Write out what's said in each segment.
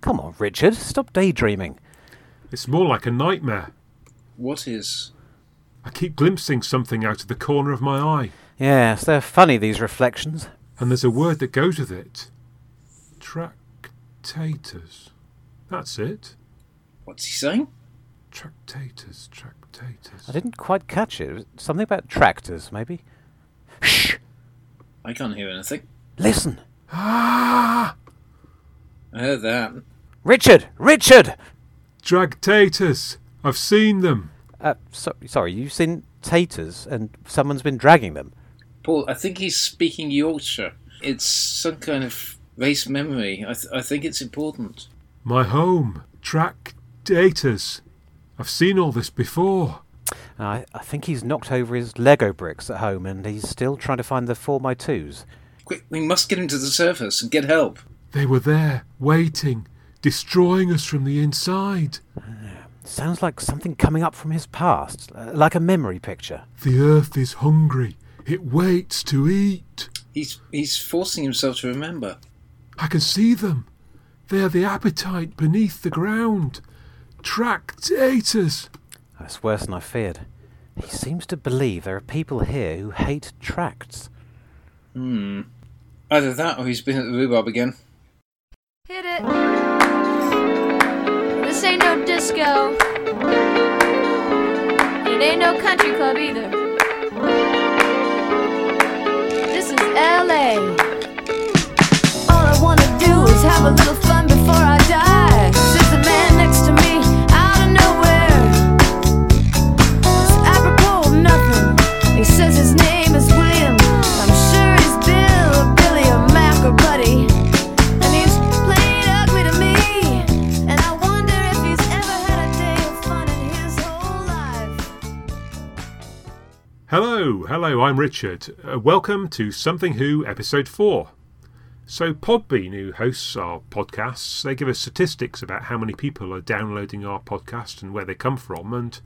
Come on, Richard, stop daydreaming. It's more like a nightmare. What is? I keep glimpsing something out of the corner of my eye, Yes, they're funny, these reflections. and there's a word that goes with it. Tractators. That's it. What's he saying? Tractators, tractators. I didn't quite catch it. Something about tractors, maybe? Shh! I can't hear anything. Listen! Ah! I heard that. Richard! Richard! Tractators. I've seen them. Uh, so, sorry, you've seen taters and someone's been dragging them. Paul, I think he's speaking Yorkshire. It's some kind of race memory. I, th- I think it's important. My home. Tractators. I've seen all this before. I, I think he's knocked over his Lego bricks at home and he's still trying to find the 4x2s. Quick, we must get him to the surface and get help. They were there, waiting, destroying us from the inside. Sounds like something coming up from his past, like a memory picture. The earth is hungry. It waits to eat. He's he's forcing himself to remember. I can see them. They are the appetite beneath the ground. Tractators. That's worse than I feared. He seems to believe there are people here who hate tracts. Hmm. Either that or he's been at the rhubarb again. Hit it. This ain't no disco. It ain't no country club either. This is LA. All I wanna do is have a little fun before I Hello, hello, I'm Richard. Uh, welcome to Something Who, Episode 4. So, Podbean, who hosts our podcasts, they give us statistics about how many people are downloading our podcast and where they come from. And,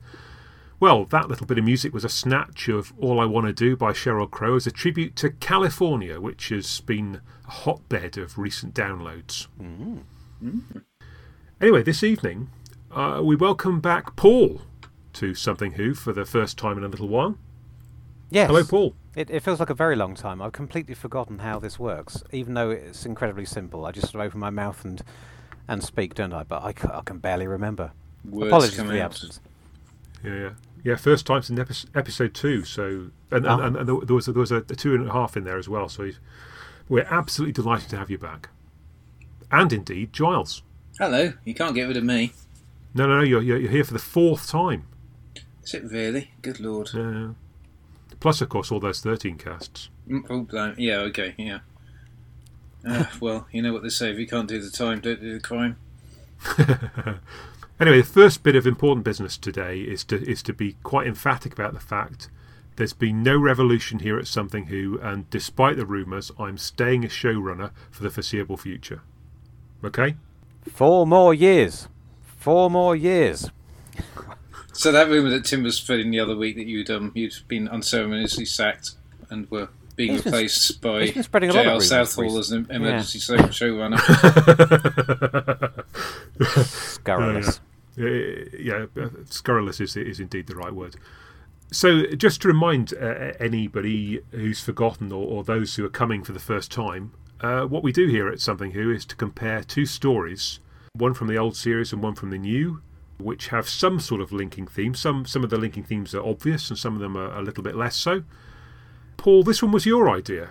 well, that little bit of music was a snatch of All I Want to Do by Sheryl Crow as a tribute to California, which has been a hotbed of recent downloads. Anyway, this evening, uh, we welcome back Paul to Something Who for the first time in a little while. Yes. Hello, Paul. It, it feels like a very long time. I've completely forgotten how this works, even though it's incredibly simple. I just sort of open my mouth and and speak, don't I? But I, I can barely remember. Words Apologies for the out. absence. Yeah, yeah, yeah. First time since epi- episode two. So, and, Ah. and, and, and there was there was a, a two and a half in there as well. So, we're absolutely delighted to have you back, and indeed Giles. Hello. You can't get rid of me. No, no, no. You're you're you're here for the fourth time. Is it really? Good lord. Yeah. Plus, of course, all those thirteen casts. Mm, Oh, yeah. Okay. Yeah. Uh, well, you know what they say: if you can't do the time, don't do the crime. Anyway, the first bit of important business today is to is to be quite emphatic about the fact there's been no revolution here at Something Who, and despite the rumours, I'm staying as showrunner for the foreseeable future. Okay. Four more years. Four more years. So that rumor that Tim was spreading the other week that you'd um you'd been unceremoniously sacked and were being He's been- replaced by he's been spreading a lot of JL Southall as an emergency show showrunner. Scurrilous. Uh, yeah, uh, scurrilous is, is indeed the right word. So, just to remind uh, anybody who's forgotten or, or those who are coming for the first time, uh, what we do here at Something Who is to compare two stories, one from the old series and one from the new, which have some sort of linking theme. Some some of the linking themes are obvious, and some of them are a little bit less so. Paul, this one was your idea.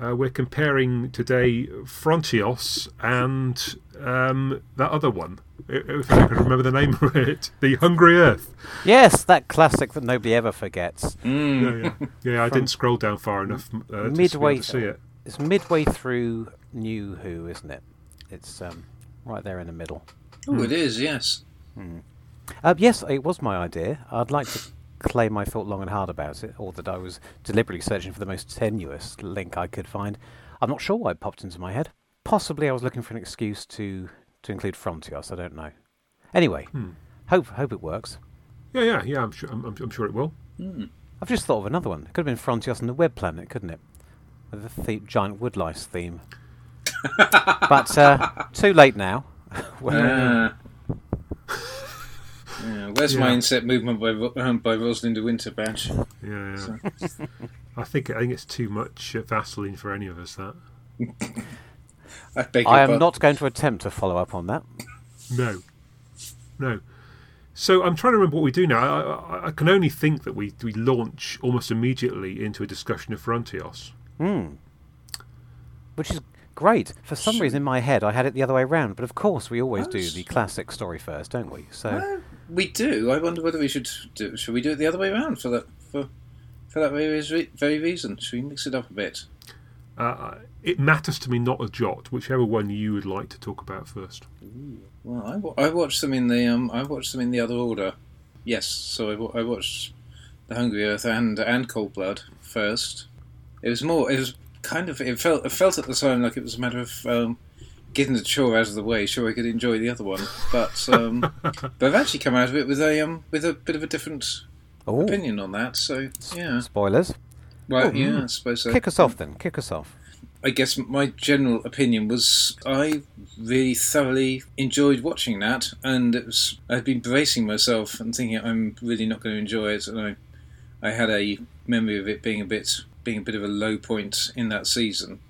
Uh, we're comparing today Frontios and um, that other one. If I can remember the name of it, the Hungry Earth. Yes, that classic that nobody ever forgets. Mm. Yeah, yeah. yeah I didn't scroll down far enough uh, to, to Midway to see it. It's midway through New Who, isn't it? It's um, right there in the middle. Oh, it is. Yes. Uh, yes, it was my idea. I'd like to claim I thought long and hard about it, or that I was deliberately searching for the most tenuous link I could find. I'm not sure why it popped into my head. Possibly I was looking for an excuse to, to include Frontios, I don't know. Anyway, hope hope it works. Yeah, yeah, yeah. I'm sure. I'm, I'm, I'm sure it will. I've just thought of another one. It could have been Frontios and the Web Planet, couldn't it? The, the giant woodlice theme. but uh, too late now. Well. Yeah, where's my Yeah. inset movement by Ro- um, by Rosalind de Winterbadge? Yeah, yeah. I think I think it's too much uh, Vaseline for any of us. That I beg I am pardon. not going to attempt to follow up on that. no, no. So I'm trying to remember what we do now. I, I, I can only think that we we launch almost immediately into a discussion of Frontios. Hmm. Which is great. For some reason in my head, I had it the other way around. But of course, we always do the classic story first, don't we? So Well, we do. I wonder whether we should do. Should we do it the other way around for that for for that very very reason? Should we mix it up a bit? Uh, it matters to me not a jot. Whichever one you would like to talk about first. Well, I, I watched them in the um I watched them in the other order. Yes, so I, I watched the Hungry Earth and and Cold Blood first. It was more. It was kind of. It felt. It felt at the time like it was a matter of um, getting the chore out of the way, so I could enjoy the other one. But um, but I've actually come out of it with a um with a bit of a different oh, opinion on that. So yeah, spoilers. well, Oh, yeah, I suppose so. Kick us off then. Kick us off. I guess my general opinion was I really thoroughly enjoyed watching that, and it was I'd been bracing myself and thinking I'm really not going to enjoy it, and I I had a memory of it being a bit being a bit of a low point in that season.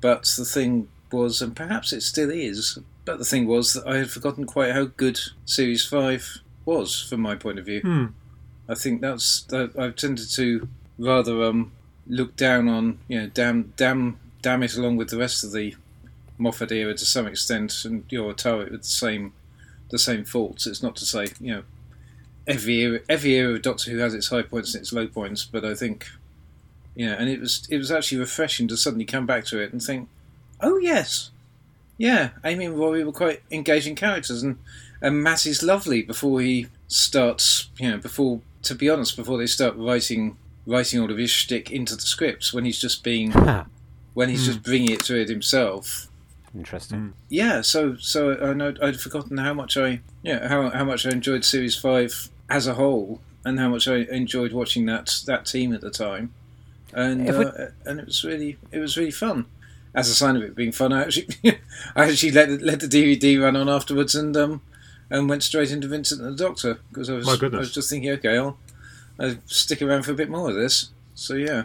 But the thing was, and perhaps it still is, but the thing was that I had forgotten quite how good Series Five was from my point of view. Hmm. I think that's that I've tended to rather um look down on you know damn damn damn it along with the rest of the Moffat era to some extent and your Atari with the same the same faults. It's not to say you know every era every era of Doctor Who has its high points and its low points, but I think you know and it was it was actually refreshing to suddenly come back to it and think oh yes yeah Amy and Rory were quite engaging characters and and Matt is lovely before he starts you know before to be honest before they start writing writing all of his shtick into the scripts when he's just being when he's just bringing it to it himself. Interesting. Yeah, so so I know I'd forgotten how much I yeah how how much I enjoyed Series Five as a whole, and how much I enjoyed watching that that team at the time, and uh, and it was really it was really fun. As a sign of it being fun, I actually I actually let the- let the DVD run on afterwards and um and went straight into Vincent and the Doctor because I was My goodness. I was just thinking okay I'll, I'll stick around for a bit more of this. So yeah.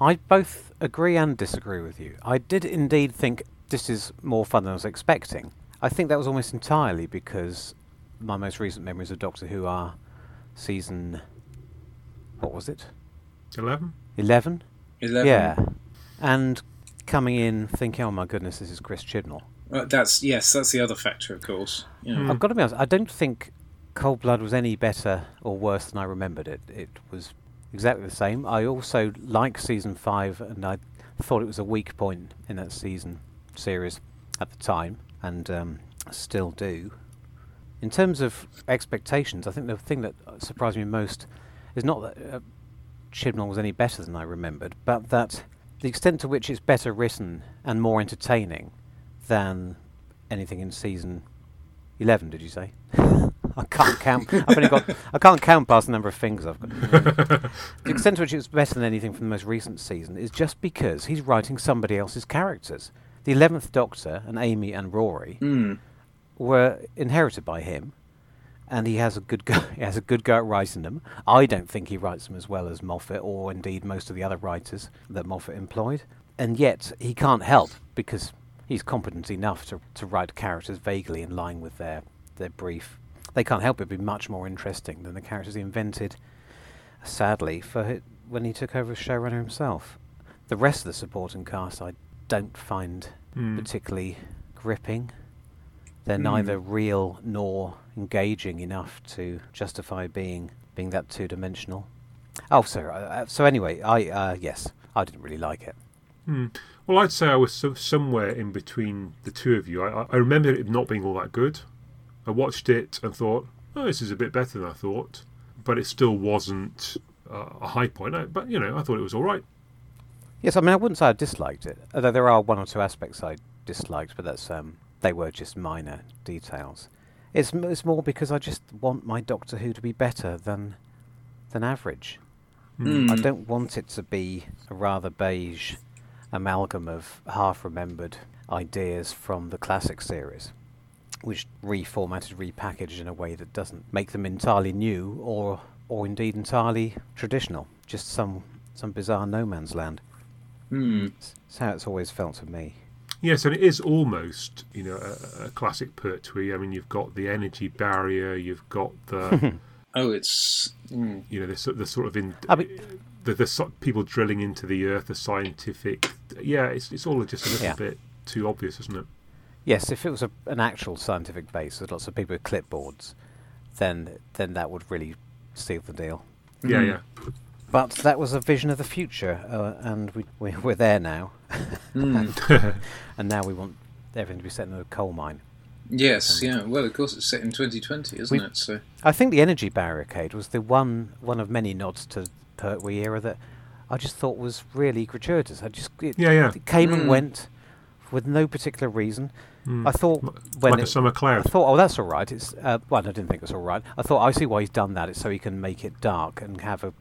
I both agree and disagree with you. I did indeed think this is more fun than I was expecting. I think that was almost entirely because my most recent memories of Doctor Who are season. What was it? Eleven. 11? Eleven. Yeah. And coming in thinking, oh my goodness, this is Chris Chibnall. Well, that's yes, that's the other factor, of course. You know. I've got to be honest, I don't think Cold Blood was any better or worse than I remembered it. It was exactly the same. I also like season five, and I thought it was a weak point in that season series at the time, and um, still do. In terms of expectations, I think the thing that surprised me most is not that uh, Chibnall was any better than I remembered, but that the extent to which it's better written and more entertaining than anything in season 11 did you say? I can't count. I've only got i can't count past the number of fingers i've got. The extent to which it's better than anything from the most recent season is just because he's writing somebody else's characters. The 11th doctor and amy and rory Hmm. were inherited by him and he has a good go he has a good go at writing them i don't think he writes them as well as moffat or indeed most of the other writers that moffat employed and yet he can't help because he's competent enough to, to write characters vaguely in line with their, their brief. They can't help but be much more interesting than the characters he invented, sadly, for hi when he took over as showrunner himself. The rest of the supporting cast I don't find Hmm. particularly gripping. They're Hmm. neither real nor engaging enough to justify being being that two dimensional. Oh, so uh, so anyway, I uh, yes, I didn't really like it. Hmm. Well, I'd say I was so, somewhere in between the two of you. I, I- I remember it not being all that good. I watched it and thought, "Oh, this is a bit better than I thought," but it still wasn't uh, a high point. I, but you know, I thought it was all right. Yes, I mean I wouldn't say I disliked it, although there are one or two aspects I disliked, but that's um, they were just minor details. It's m- it's more because I just want my Doctor Who to be better than than average. Hmm. I don't want it to be a rather beige amalgam of half remembered ideas from the classic series. which reformatted, repackaged in a way that doesn't make them entirely new or or indeed entirely traditional. Just some some bizarre no man's land. Hmm. It's how it's always felt to me. Yes, and it is almost, you know, a, a classic Pertwee. I mean, you've got the energy barrier, you've got the, Oh, it's. Mm. you know, the, sort- the sort of in I mean- the, the so- people drilling into the earth, the scientific. Yeah, it's it's all just a little Yeah. bit too obvious, isn't it? Yes, if it was a, an actual scientific base with lots of people with clipboards, then then that would really seal the deal. Yeah, Mm. yeah. But that was a vision of the future, uh, and we, we, we're there now. Mm. and now we want everything to be set in a coal mine. Yes, yeah. Well, of course, it's set in 2020, isn't We- it? So. I think the energy barricade was the one one of many nods to Pertwee era that I just thought was really gratuitous. I just it, Yeah, yeah. it came and Mm. went with no particular reason. Mm. I thought L- when like a it- summer I thought, oh, that's all right. It's uh, well, I didn't think it was all right. I thought I see why he's done that. It's so he can make it dark and have a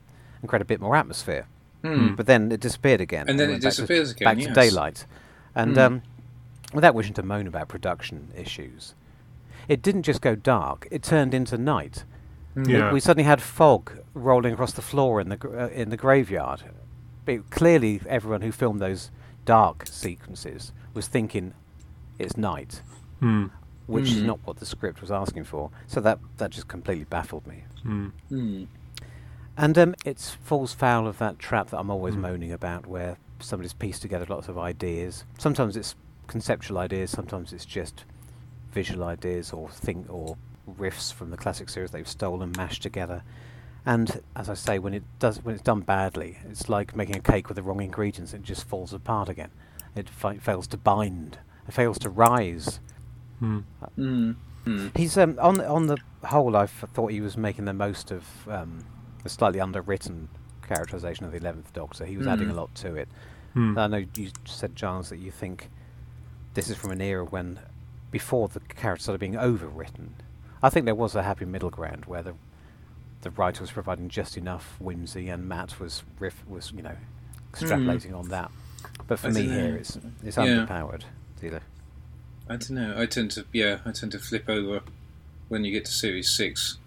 and create a bit more atmosphere. Hmm. But then it disappeared again. And then went it back to- disappears again, Back yes. to daylight, and Mm. um, without wishing to moan about production issues, it didn't just go dark. It turned into night. Mm. We- Yeah. We suddenly had fog rolling across the floor in the gr- uh, in the graveyard. But clearly, everyone who filmed those dark sequences was thinking it's night, Hmm. which is Mm. not what the script was asking for. So that that just completely baffled me. Hmm. And um, it falls foul of that trap that I'm always Mm. moaning about, where somebody's pieced together lots of ideas. Sometimes it's conceptual ideas, sometimes it's just visual ideas or think or riffs from the classic series they've stolen, mashed together. And as I say, when it does, when it's done badly, it's like making a cake with the wrong ingredients. It just falls apart again. It fi- fails to bind. It fails to rise. Hmm. Hmm. He's um, on on the whole. I f- thought he was making the most of um, the slightly underwritten characterization of the Eleventh Doctor. He was adding a Mm. lot to it. Hmm. I know you said, Giles, that you think this is from an era when before the characters started being overwritten. I think there was a happy middle ground where the the writer was providing just enough whimsy and Matt was riff was you know extrapolating on that. But for I me dunno. here, it's it's Yeah. underpowered. Either. I don't know. I tend to, yeah, I tend to flip over when you get to series six.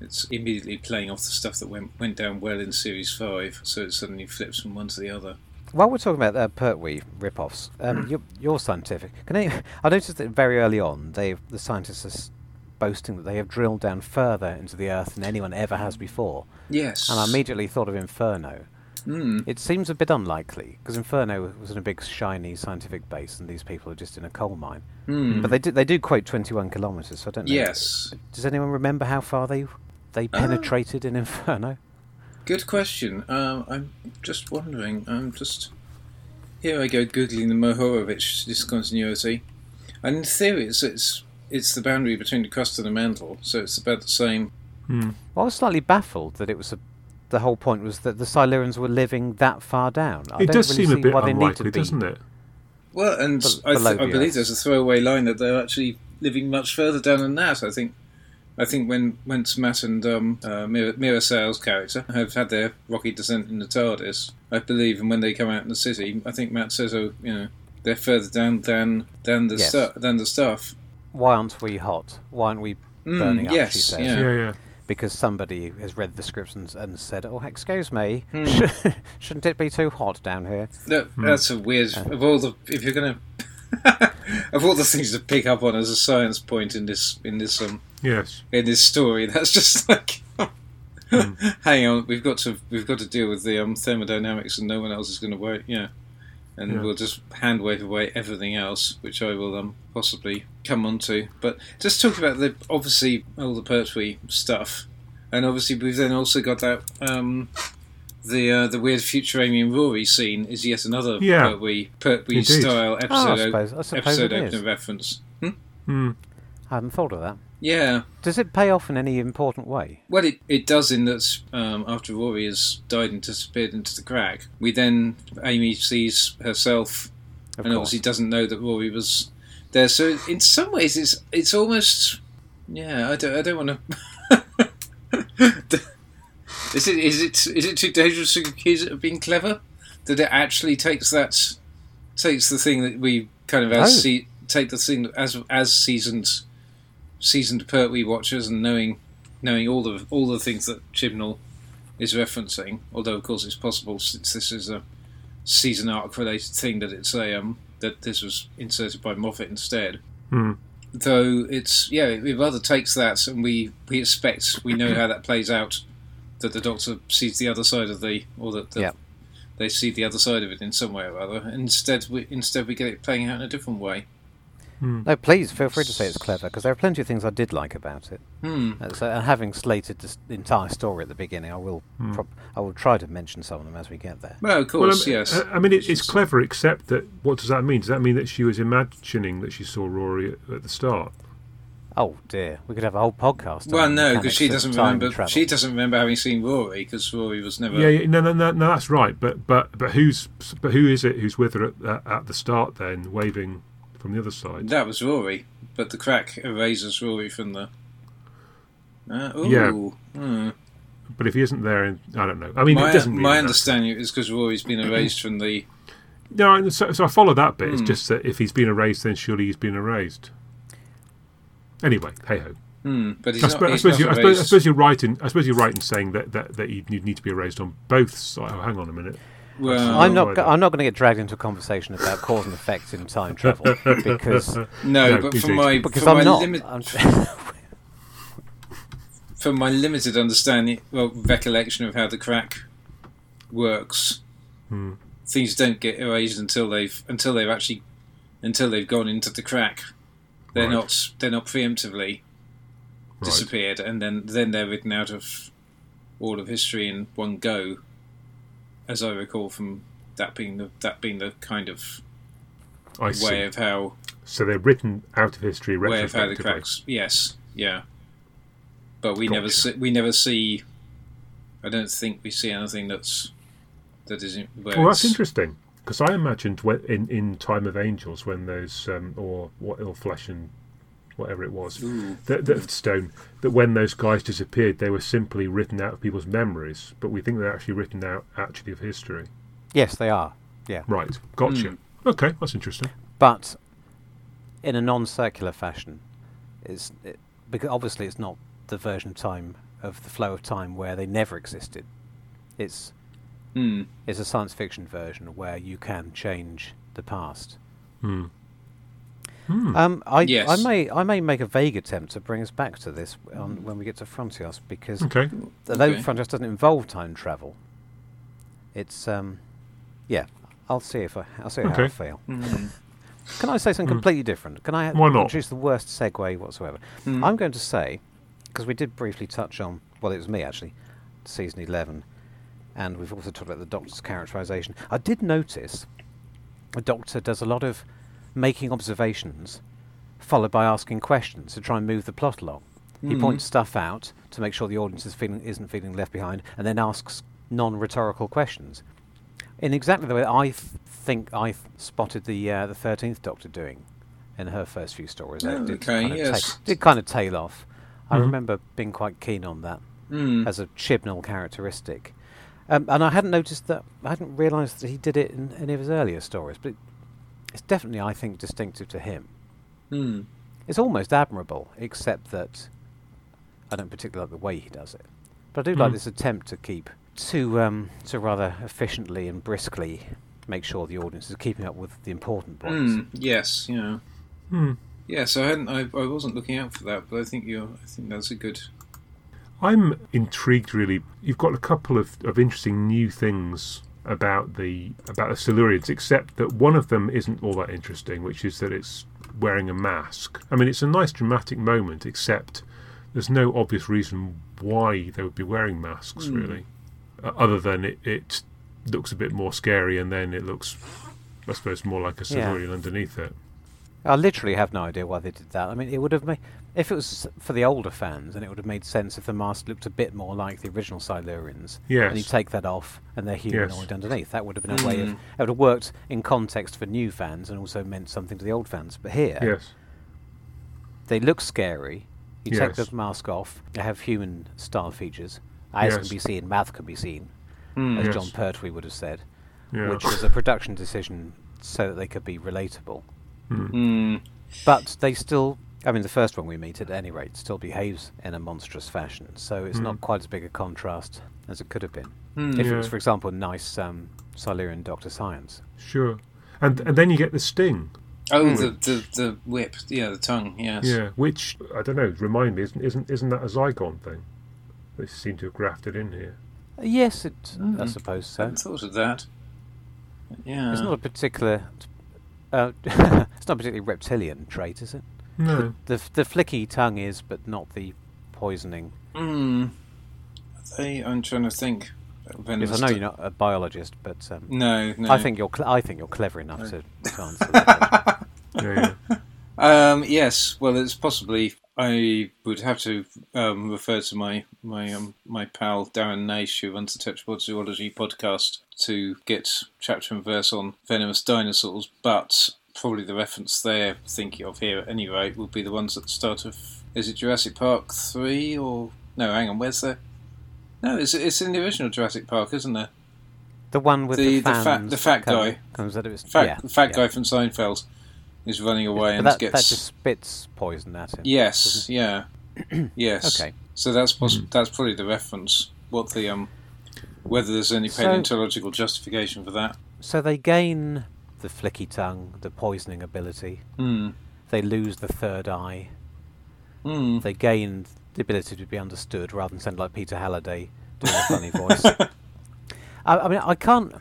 It's immediately playing off the stuff that went went down well in series five, so it suddenly flips from one to the other. While we're talking about uh, Pertwee rip-offs, um, you're, you're scientific. Can I, I noticed that very early on, they the scientists are boasting that they have drilled down further into the Earth than anyone ever has before. Yes. And I immediately thought of Inferno. Hmm. It seems a bit unlikely because Inferno was in a big, shiny scientific base, and these people are just in a coal mine. Hmm. But they do they do quote 21 kilometres. So I don't know. Yes. Does anyone remember how far they they Uh, penetrated in Inferno? Good question. Um, I'm just wondering. I'm just here. I go googling the Mohorovic discontinuity, and in theory, it's it's it's the boundary between the crust and the mantle, so it's about the same. Hmm. Well, I was slightly baffled that it was a. The whole point was that the Silurians were living that far down. I It don't does really seem a bit why they need to unlikely, doesn't it? Well, and Be- I, th- I believe there's a throwaway line that they're actually living much further down than that. I think. I think when once Matt and um, uh, Meera, Meera Syal's character have had their rocky descent in the TARDIS, I believe, and when they come out in the city, I think Matt says, "Oh, you know, they're further down than than the Yes. stu- than the stuff." Why aren't we hot? Why aren't we Mm, burning up? yes, she says. yeah. Yeah, yeah. Because somebody has read the scripts and, and said, "Oh, excuse me, Hmm. shouldn't it be too hot down here?" That, That's a weird. Of all the, if you're gonna, of all the things to pick up on as a science point in this in this um Yes. in this story, that's just like, Hmm. hang on, we've got to we've got to deal with the um thermodynamics, and no one else is going to wait. Yeah, and Yeah. we'll just hand wave away everything else, which I will um possibly come on to. But just talk about the obviously all the Pertwee stuff, and obviously we've then also got that um. The uh, the weird future Amy and Rory scene is yet another Yeah. Pertwee Pertwee Indeed. style Oh, I episode suppose, I suppose episode it opener reference. Hmm? Hmm. I hadn't thought of that. Yeah, Does it pay off in any important way? Well, it, it does in that um, after Rory has died and disappeared into the crack, we then Amy sees herself Of and course. obviously doesn't know that Rory was there. So in some ways, it's it's almost yeah. I don't I don't want to. is it is it is it too dangerous to accuse it of being clever? That it actually takes that takes the thing that we kind of as see, take the thing as as seasoned seasoned Pertwee watchers and knowing knowing all the all the things that Chibnall is referencing. Although of course it's possible since this is a season arc related thing that it's a um, that this was inserted by Moffat instead. Hmm. Though it's yeah, it rather takes that, and we we expect we know how that plays out. That the Doctor sees the other side of the, or that the, they see the other side of it in some way or other. Instead, we instead we get it playing out in a different way. Hmm. No, please feel free to say it's clever because there are plenty of things I did like about it. Hmm. Uh, so, and having slated this, the entire story at the beginning, I will hmm. prob- I will try to mention some of them as we get there. Well, of Well, course, I mean, yes. I- I mean, it, it's clever, except that what does that mean? Does that mean that she was imagining that she saw Rory at, at the start? Oh dear, we could have a whole podcast. Well, on no, because she doesn't remember. travel. She doesn't remember having seen Rory because Rory was never. Yeah, yeah, no, no, no, no, that's right. But but but who's but who is it who's with her at, at, at the start then, waving from the other side? That was Rory, but the crack erases Rory from the. Uh, ooh. Yeah. Hmm. But if he isn't there, in, I don't know. I mean, my it doesn't. Really my understanding is because Rory's been erased from the. No, so, so I follow that bit. Hmm. It's just that if he's been erased, then surely he's been erased. Anyway, hey ho. Hmm, but I, not. suppose, I, suppose you, I, suppose, I, suppose you're right in. I suppose you're right in saying that that, that you need to be erased on both sides. Oh, hang on a minute. Well, I'm not. I'm not going to get dragged into a conversation about cause and effect in time travel because no, No, but indeed. from my because from I'm my not. limit, I'm- from my limited understanding, well, recollection of how the crack works, Hmm. things don't get erased until they've until they've actually until they've gone into the crack. They're Right. not they're not preemptively Right. disappeared, and then then they're written out of all of history in one go, as I recall from that being the that being the kind of I see. way of how So they're written out of history way of how the retrospectively. cracks. Yes, yeah. But we never see, we never see. I don't think we see anything that's that isn't. Well, that's interesting because I imagined in in Time of Angels when those um, or what or Flesh and whatever it was Ooh. that, that stone that when those guys disappeared they were simply written out of people's memories, but we think they're actually written out actually of history. yes, they are. Yeah, Right, gotcha. Hmm. Okay, that's interesting. but in a non-circular fashion. It's it, because obviously it's not the version of time of the flow of time where they never existed. It's Hmm. it's a science fiction version where you can change the past. Hmm. Um, I, Yes. I may I may make a vague attempt to bring us back to this on, when we get to Frontios because Okay, although Okay. Frontios doesn't involve time travel, it's um, yeah. I'll see if I I'll see how I Okay. feel. Hmm. Can I say something completely different? Can I Why not? introduce the worst segue whatsoever? Hmm. I'm going to say because we did briefly touch on well, it was me actually, season eleven, and we've also talked about the Doctor's characterization. I did notice the Doctor does a lot of making observations, followed by asking questions to try and move the plot along. He Mhm. points stuff out to make sure the audience is feeling isn't feeling left behind, and then asks non-rhetorical questions. In exactly the way I th- think I th- spotted the uh, the thirteenth Doctor doing in her first few stories. It Oh, did okay, kind of yes. ta- did kind of tail off. I Mhm. remember being quite keen on that Hmm. as a Chibnall characteristic. Um, and I hadn't noticed that, I hadn't realised that he did it in any of his earlier stories, but it's definitely, I think, distinctive to him. Hmm. It's almost admirable, except that I don't particularly like the way he does it. But I do like Mm. this attempt to keep, to, um, to rather efficiently and briskly make sure the audience is keeping up with the important points. Hmm. Yes. Yeah. Hmm. Yes. I hadn't. I, I wasn't looking out for that, but I think you're. I think that's a good. I'm intrigued. Really, you've got a couple of, of interesting new things about the about the Silurians, except that one of them isn't all that interesting, which is that it's wearing a mask. I mean, it's a nice dramatic moment, except there's no obvious reason why they would be wearing masks, Hmm. really, uh, other than it, it looks a bit more scary, and then it looks, I suppose, more like a Yeah. Silurian underneath it. I literally have no idea why they did that. I mean, it would have made if it was for the older fans, and it would have made sense if the mask looked a bit more like the original Silurians. Yes. And you take that off, and they're humanoid Yes. underneath. That would have been a way of. Mm. It would have worked in context for new fans, and also meant something to the old fans. But here, Yes. they look scary. You take the mask off. They have human style features. Eyes Yes. can be seen, mouth can be seen, Hmm. as Yes. Jon Pertwee would have said, Yeah. which was a production decision so that they could be relatable. Hmm. Hmm. but they still I mean, the first one we meet, at any rate, still behaves in a monstrous fashion, so it's not quite as big a contrast as it could have been. if it was, for example, nice um, Silurian Doctor Science. Sure. And and then you get the sting. Oh, the, the the whip, yeah, the tongue, yes. Yeah, which I don't know. Remind me, isn't isn't isn't that a Zygon thing? They seem to have grafted in here. Uh, yes, it, I Mm. suppose I so. hadn't thought of that. Yeah. It's not a particular. Uh, it's not a particularly reptilian trait, is it? No. The f- the flicky tongue is, but not the poisoning. Hmm. They, I'm trying to think. Because I know you're not a biologist, but um, No, no. I think you're. Cl- I think you're clever enough to, to answer that. Yeah, yeah. Um, yes, well, it's possibly. I would have to um, refer to my my um, my pal Darren Naish, who runs the Tetrapod Zoology podcast, to get chapter and verse on venomous dinosaurs. But probably the reference they're thinking of here, at any rate, will be the ones at the start of. Is it Jurassic Park three or no? Hang on, where's the? No, it's it's in the original Jurassic Park, isn't there? The one with The- the, the fat- the fat come- guy. comes out of his Fat, yeah, the fat yeah. guy from Seinfeld is running away But and that, gets. that just spits poison at him. Yes, yeah, yes. Okay. So that's poss- Hmm. that's probably the reference. What the um, whether there's any So- paleontological justification for that? So they gain the flicky tongue, the poisoning ability. Hmm. They lose the third eye. Hmm. They gain the ability to be understood rather than sound like Peter Halliday doing a funny voice. I, I mean, I can't.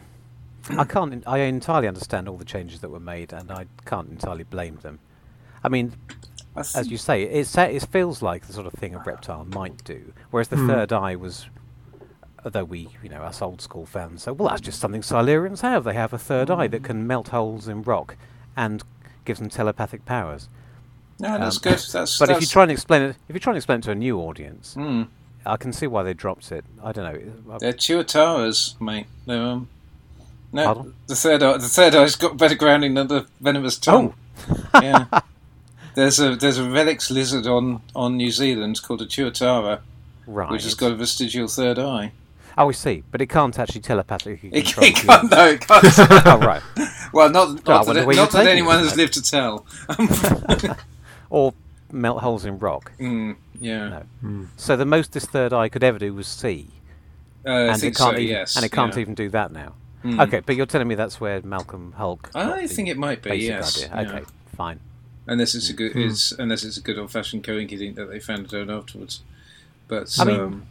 I can't. I entirely understand all the changes that were made, and I can't entirely blame them. I mean, I as you say, it, it feels like the sort of thing a reptile might do, whereas the Hmm. third eye was, although we, you know, us old school fans say, well, that's just something Silurians have. They have a third eye that can melt holes in rock and gives them telepathic powers. no, that's um, good. That's But if that's, you try and explain it, if you try and explain it to a new audience, Hmm. I can see why they dropped it. I don't know. I- They're Tuataras, mate. No, um, no. Pardon? The third eye, the third eye's got better grounding than the venomous tongue. Oh. yeah. There's a there's a relics lizard on, on New Zealand called a Tuatara, right. which has got a vestigial third eye. Oh, I see. But it can't actually telepathically It, control it can't, humans. no, it can't. oh, right. well, not, Oh, I not wonder that, where not you're that taking anyone it. has lived to tell. Or melt holes in rock. Mm, yeah. No. So the most this third eye could ever do was see. Uh, I and think it can't so, even, yes. and it can't yeah. even do that now. Mm. Okay, but you're telling me that's where Malcolm Hulke. got I the think it might be, basic yes. idea. yeah. Okay, fine. Unless it's a good, Hmm. it's, unless it's a good old-fashioned coincidence that they found it out afterwards. But I mean, um,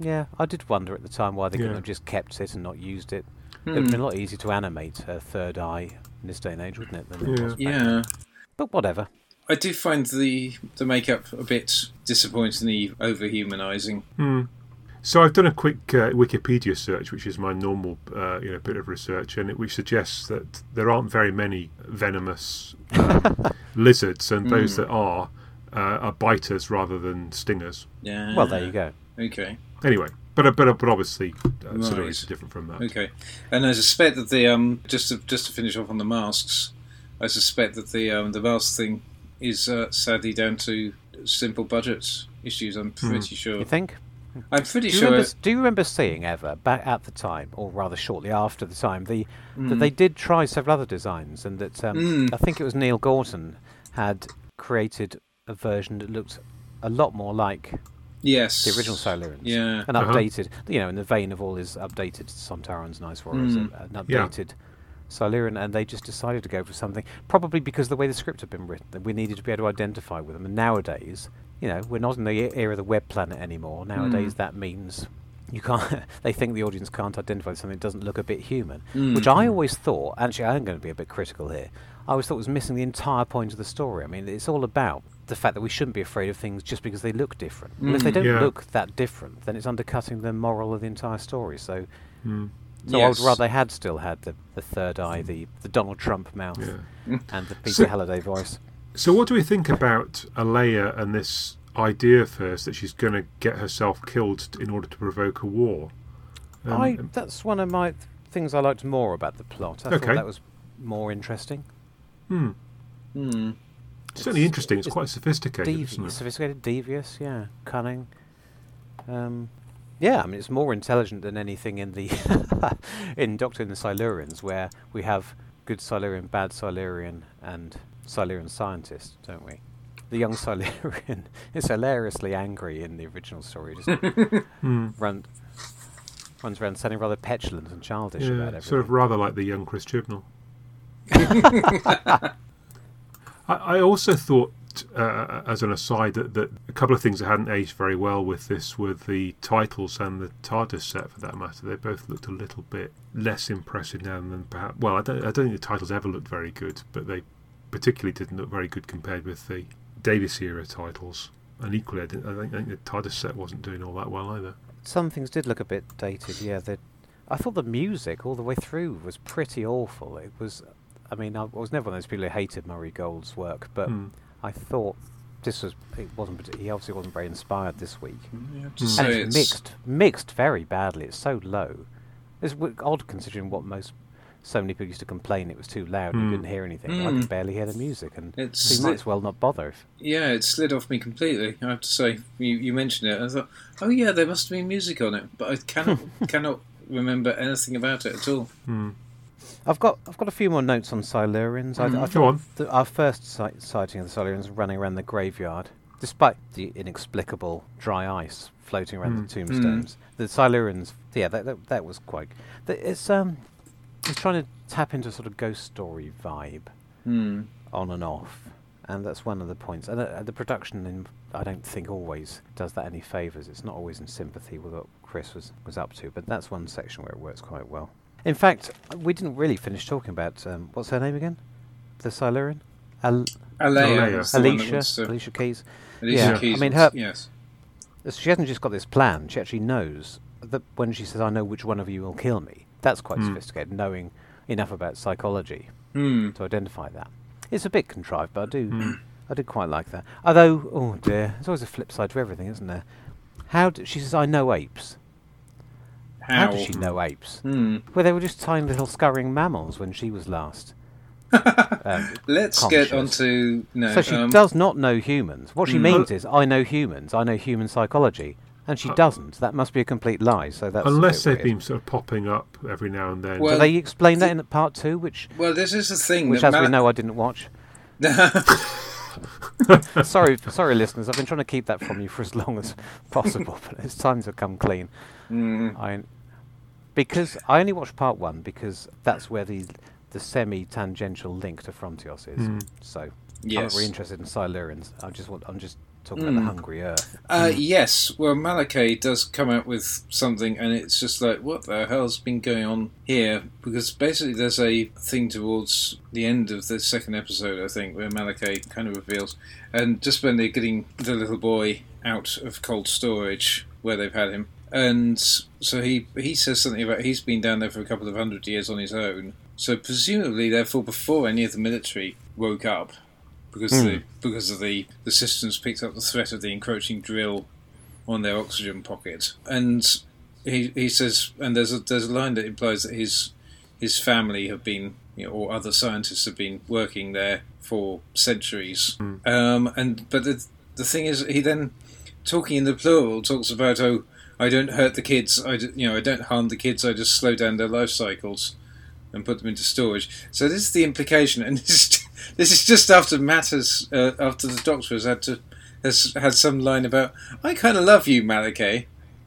Yeah, I did wonder at the time why they couldn't have just kept it and not used it. It hmm, would have been a lot easier to animate a third eye in this day and age, wouldn't it? Than Yeah. was back yeah. But whatever. I do find the the makeup a bit disappointingly over-humanising. Hmm. So I've done a quick uh, Wikipedia search, which is my normal, uh, you know, bit of research, and it, which suggests that there aren't very many venomous um, lizards, and those that are uh, are biters rather than stingers. Yeah. Well, there you go. Okay. Anyway, but but but obviously, uh, Right. Silurians is different from that. Okay, and I suspect that the um just to just to finish off on the masks, I suspect that the um the mask thing is uh, sadly down to simple budget issues. I'm pretty sure. You think? I'm pretty Do sure. remember, do you remember seeing ever back at the time, or rather shortly after the time, the that Hmm. they did try several other designs, and that um, Mm. I think it was Neil Gorton had created a version that looked a lot more like yes, the original Silurians. Yeah. and Uh-huh. updated, you know, in the vein of all his updated Sontarans, Ice Warriors, Mm. uh, an Yeah. updated Silurian, and they just decided to go for something, probably because the way the script had been written, that we needed to be able to identify with them. And nowadays, you know, we're not in the e- era of the web planet anymore. Nowadays, that means you can't. they think the audience can't identify with something that doesn't look a bit human, which I always thought. Actually, I'm going to be a bit critical here. I always thought was missing the entire point of the story. I mean, it's all about the fact that we shouldn't be afraid of things just because they look different. And if they don't Yeah. look that different, then it's undercutting the moral of the entire story. So, Hmm. so I would rather they had still had the, the third eye, the, the Donald Trump mouth, Yeah. and the Peter So- Halliday voice. So, what do we think about Alaya and this idea first that she's going to get herself killed in order to provoke a war? Um, I that's one of my th- things I liked more about the plot. I Okay. thought that was more interesting. hmm. Hmm. Certainly interesting. It's, it's quite sophisticated, isn't it? sophisticated, devious, yeah, cunning. Um, yeah, I mean it's more intelligent than anything in the in Doctor and the Silurians, where we have good Silurian, bad Silurian, and Silurian scientists, don't we? the young Silurian is hilariously angry in the original story. Just run, runs around sounding rather petulant and childish about Yeah, everything. sort of rather like the young Chris Chibnall. I, also thought, uh, as an aside, that, that a couple of things that hadn't aged very well with this were the titles and the TARDIS set, for that matter. They both looked a little bit less impressive now than perhaps. Well, I don't, I don't think the titles ever looked very good, but they particularly didn't look very good compared with the Davies era titles. And equally, I, I, think, I think the TARDIS set wasn't doing all that well either. Some things did look a bit dated. Yeah, they- I thought the music all the way through was pretty awful. It was. I mean, I was never one of those people who hated Murray Gold's work, but Hmm. I thought this was. It wasn't. He obviously wasn't very inspired this week. You have to Mm. and it's, it's, mixed, mixed very badly. It's so low. It's odd considering what most so many people used to complain it was too loud. You Mm. couldn't hear anything. I Mm. could barely hear the music, and It's so you might as well not bother. If, Yeah, it slid off me completely. I have to say, you, you mentioned it. I thought, oh yeah, there must have been music on it, but I cannot cannot remember anything about it at all. Hmm. I've got I've got a few more notes on Silurians. I, I Mm, go on. The, our first si- sighting of the Silurians running around the graveyard, despite the inexplicable dry ice floating around Mm. the tombstones. The Silurians, yeah, that, that that was quite. the- It's um, it's trying to tap into a sort of ghost story vibe Hmm. on and off, and that's one of the points. And uh, the production, in, I don't think always does that any favors. It's not always in sympathy with what Chris was was up to, but that's one section where it works quite well. In fact, we didn't really finish talking about um, what's her name again, the Silurian, Al- Alaya, Alaya. is the one that Alicia, to- Alicia Keys. Alicia Yeah, I Keys mean, her- Yes. She hasn't just got this plan; she actually knows that when she says, "I know which one of you will kill me," that's quite Hmm. sophisticated, knowing enough about psychology Hmm. to identify that. It's a bit contrived, but I do, Hmm. I did quite like that. Although, oh dear, there's always a flip side to everything, isn't there? How d she says, "I know apes." How, How? does she know apes? Hmm. Well, they were just tiny little scurrying mammals when she was last. um, Let's Conscious. get on to no. so she um, does not know humans. What she Mm. means is, I know humans. I know human psychology, and she Uh, doesn't. That must be a complete lie. So that's Unless they've weird. been sort of popping up every now and then. Well, Do they explain that in part two, which, Well, this is the thing. which that as we know, I didn't watch. sorry, sorry, listeners. I've been trying to keep that from you for as long as possible, but it's time to come clean. Hmm. I because I only watched part one because that's where the the semi-tangential link to Frontios is. Mm. So I'm not really interested in Silurians. I just want. I'm just talking about the Mm. Hungry Earth. Uh, yes, well, Malohkeh does come out with something, and it's just like, what the hell's been going on here? Because basically, there's a thing towards the end of the second episode, I think, where Malohkeh kind of reveals, and just when they're getting the little boy out of cold storage where they've had him, and so he he says something about he's been down there for a couple of hundred years on his own. So presumably, therefore, before any of the military woke up, because Hmm. the because of the the systems picked up the threat of the encroaching drill on their oxygen pocket, and he he says, and there's a there's a line that implies that his his family have been, you know, or other scientists have been working there for centuries. Um, and but the the thing is, he then talking in the plural talks about oh. I don't hurt the kids. I d- you know I don't harm the kids. I just slow down their life cycles and put them into storage. So this is the implication, and this, this is just after Matters, uh, after the Doctor has had to has had some line about I kind of love you, Malohkeh.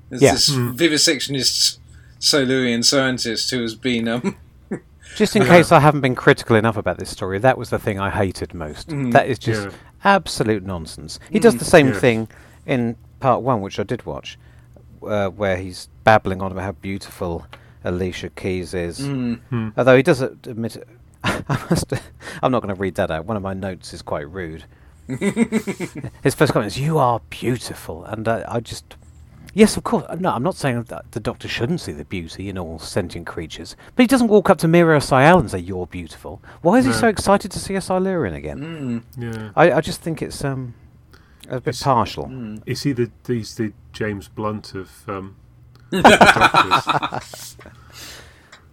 There's Yeah. this vivisectionist Silurian scientist who has been um Just in case I haven't been critical enough about this story, that was the thing I hated most. That is just Yeah. absolute nonsense. He does the same Yeah. thing in part one, which I did watch, uh, where he's babbling on about how beautiful Alicia Keys is. mm, Although he doesn't admit it. I must, I'm not going to read that out. One of my notes is quite rude. His first comment is, "You are beautiful," and uh, I just, yes, of course. No, I'm not saying that the Doctor shouldn't see the beauty in all sentient creatures, but he doesn't walk up to Meera Syal and say, "You're beautiful." Why is he so excited to see a Silurian again? mm, yeah. I, I just think it's um a bit It's- partial. mm. Is he the he's the James Blunt of um, doctors?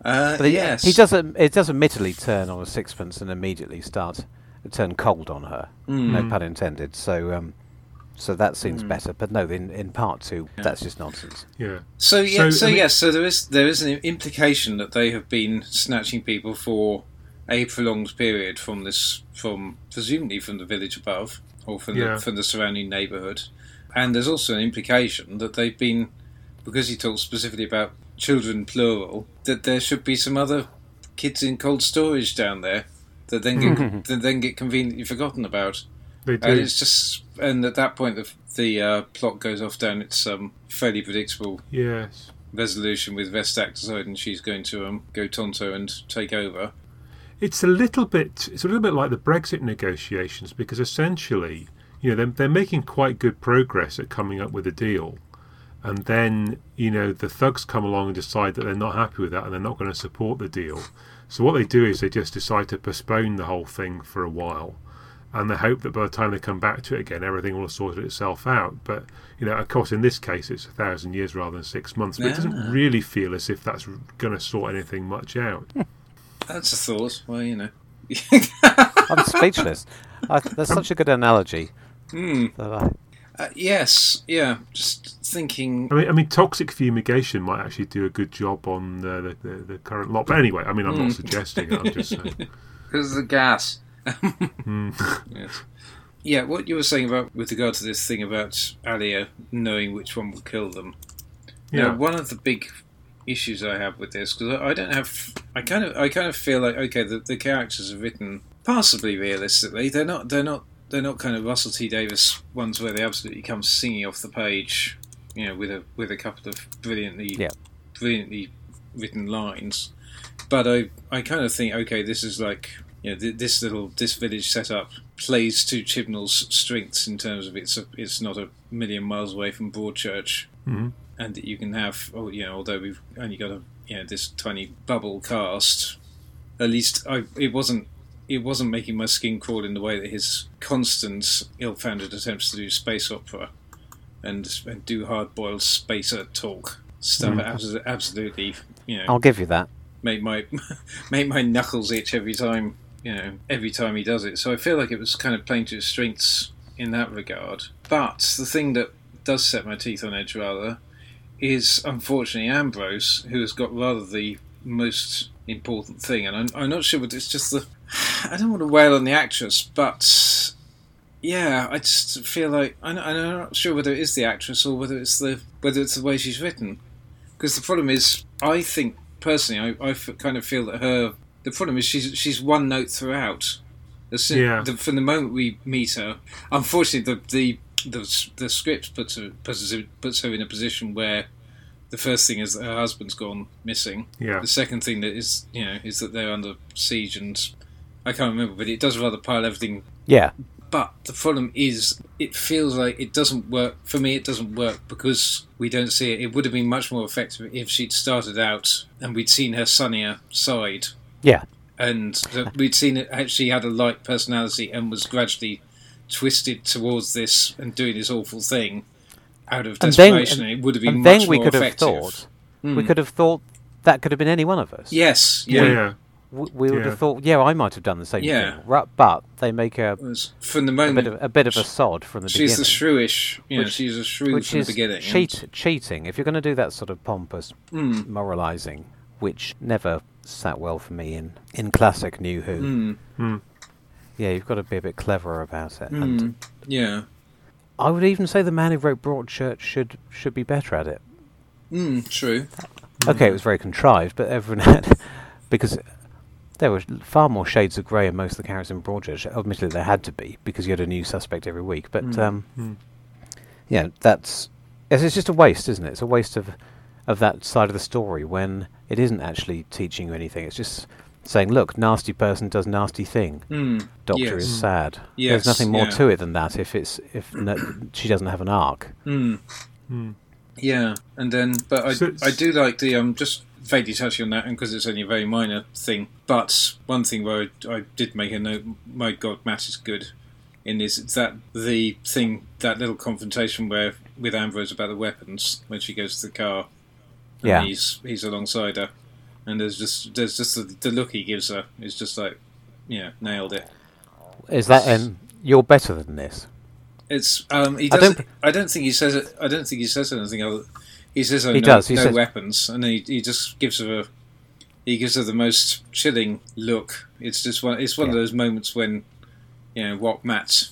Uh, But he, yes, he doesn't. It does admittedly turn on a sixpence and immediately start turn cold on her. No Mm. pun intended. So, um, so that seems Mm. better. But no, in in part two, Yeah. that's just nonsense. Yeah. So yeah, So, so, I mean- yes, so there is there is an implication that they have been snatching people for a prolonged period from this, from presumably from the village above, or from Yeah. the from the surrounding neighbourhood. And there's also an implication that they've been, because he talks specifically about children plural, that there should be some other kids in cold storage down there that then get that then get conveniently forgotten about. They do. And it's just, and at that point, the the uh, plot goes off down its um, fairly predictable yes. resolution with Restac deciding she's going to um, go Tonto and take over. It's a little bit. It's a little bit like the Brexit negotiations because essentially, you know, they're, they're making quite good progress at coming up with a deal, and then you know the thugs come along and decide that they're not happy with that and they're not going to support the deal. So what they do is they just decide to postpone the whole thing for a while, and they hope that by the time they come back to it again, everything will have sorted itself out. But you know, of course, in this case, it's a thousand years rather than six months. But it doesn't really feel as if that's going to sort anything much out. That's a thought. Well, you know. I'm speechless. I, that's such a good analogy. Hmm. That I, Uh, yes, yeah. Just thinking. I mean, I mean, toxic fumigation might actually do a good job on uh, the, the the current lot. But anyway, I mean, I'm not suggesting it. I'm just saying. Because of the gas. Hmm. yes. Yeah, what you were saying about with regard to this thing about Alaya knowing which one will kill them. Yeah. Now, one of the big issues I have with this because I I don't have, I kind of, I kind of feel like okay, the, the characters are written passably realistically. They're not, they're not, they're not kind of Russell T Davies ones where they absolutely come singing off the page, you know, with a with a couple of brilliantly, Yeah. brilliantly written lines. But I, I kind of think okay, this is like. You know, th- this little this village setup plays to Chibnall's strengths in terms of it's a, it's not a million miles away from Broadchurch, Mhm. And that you can have, oh, you know, although we've only got a you know this tiny bubble cast, at least I it wasn't it wasn't making my skin crawl in the way that his constant ill-founded attempts to do space opera and and do hard-boiled spacer talk stuff mm. abso- absolutely you know I'll give you that. make my make my knuckles itch every time you know every time he does it. So I feel like it was kind of playing to his strengths in that regard. But the thing that does set my teeth on edge rather is unfortunately Ambrose, who has got rather the most important thing, and I'm, I'm not sure but it's just the I don't want to wail on the actress, but yeah, I just feel like I'm, I'm not sure whether it is the actress or whether it's the whether it's the way she's written. Because the problem is, I think personally, I kind of feel that her. The problem is she's she's one note throughout. As soon- Yeah. the, from the moment we meet her, unfortunately, the the the, the script puts her puts her, puts her in a position where the first thing is that her husband's gone missing. Yeah. The second thing that is you know is that they're under siege, and I can't remember, but it does rather pile everything Yeah. but the problem is, it feels like it doesn't work. For me, it doesn't work because we don't see it. It would have been much more effective if she'd started out and we'd seen her sunnier side. Yeah. And we'd seen it actually had a light personality and was gradually twisted towards this and doing this awful thing out of And then, desperation. it would have been and much then we more could have effective. thought we Hmm. could have thought that could have been any one of us. Yes, Yeah, yeah. yeah. We, we would Yeah. have thought, yeah, I might have done the same Yeah. thing. Ru- But they make a, from the a moment bit of a bit of a sod from the she's the beginning. shrewish, you know, Which- she's a shrew which from is the beginning. cheat, cheating. If you're going to do that sort of pompous Mm. moralising, which never sat well for me in, in classic New Who, Mm. Yeah, you've got to be a bit cleverer about it. Mm. And Yeah. I would even say the man who wrote Broadchurch should should be better at it. Mm, true. Okay, it was very contrived, but everyone had because there were far more shades of grey in most of the characters in Broadchurch. Admittedly, there had to be because you had a new suspect every week. But Mm. um, Mm. yeah, that's it's, it's just a waste, isn't it? It's a waste of of that side of the story when it isn't actually teaching you anything. It's just saying, "Look, nasty person does nasty thing. Mm. Doctor yes. is sad." Yes, There's nothing more yeah. to it than that. If it's if no, she doesn't have an arc. Mm. Mm. Yeah, and then, but I, So I do like the um just vaguely touching on that, and because it's only a very minor thing. But one thing where I, I did make a note, my God, Matt is good. In this, it's that the thing, that little confrontation where with Ambrose about the weapons when she goes to the car, and Yeah. he's he's alongside her, and there's just there's just the, the look he gives her is just like, yeah, nailed it. Is that and you're better than this? It's um he I doesn't. don't- I don't think he says it. I don't think he says anything other. He says oh, He no, does, he no says- weapons, and he, he just gives her a. He gives her the most chilling look. It's just one. It's one of those moments when, you know, what Matt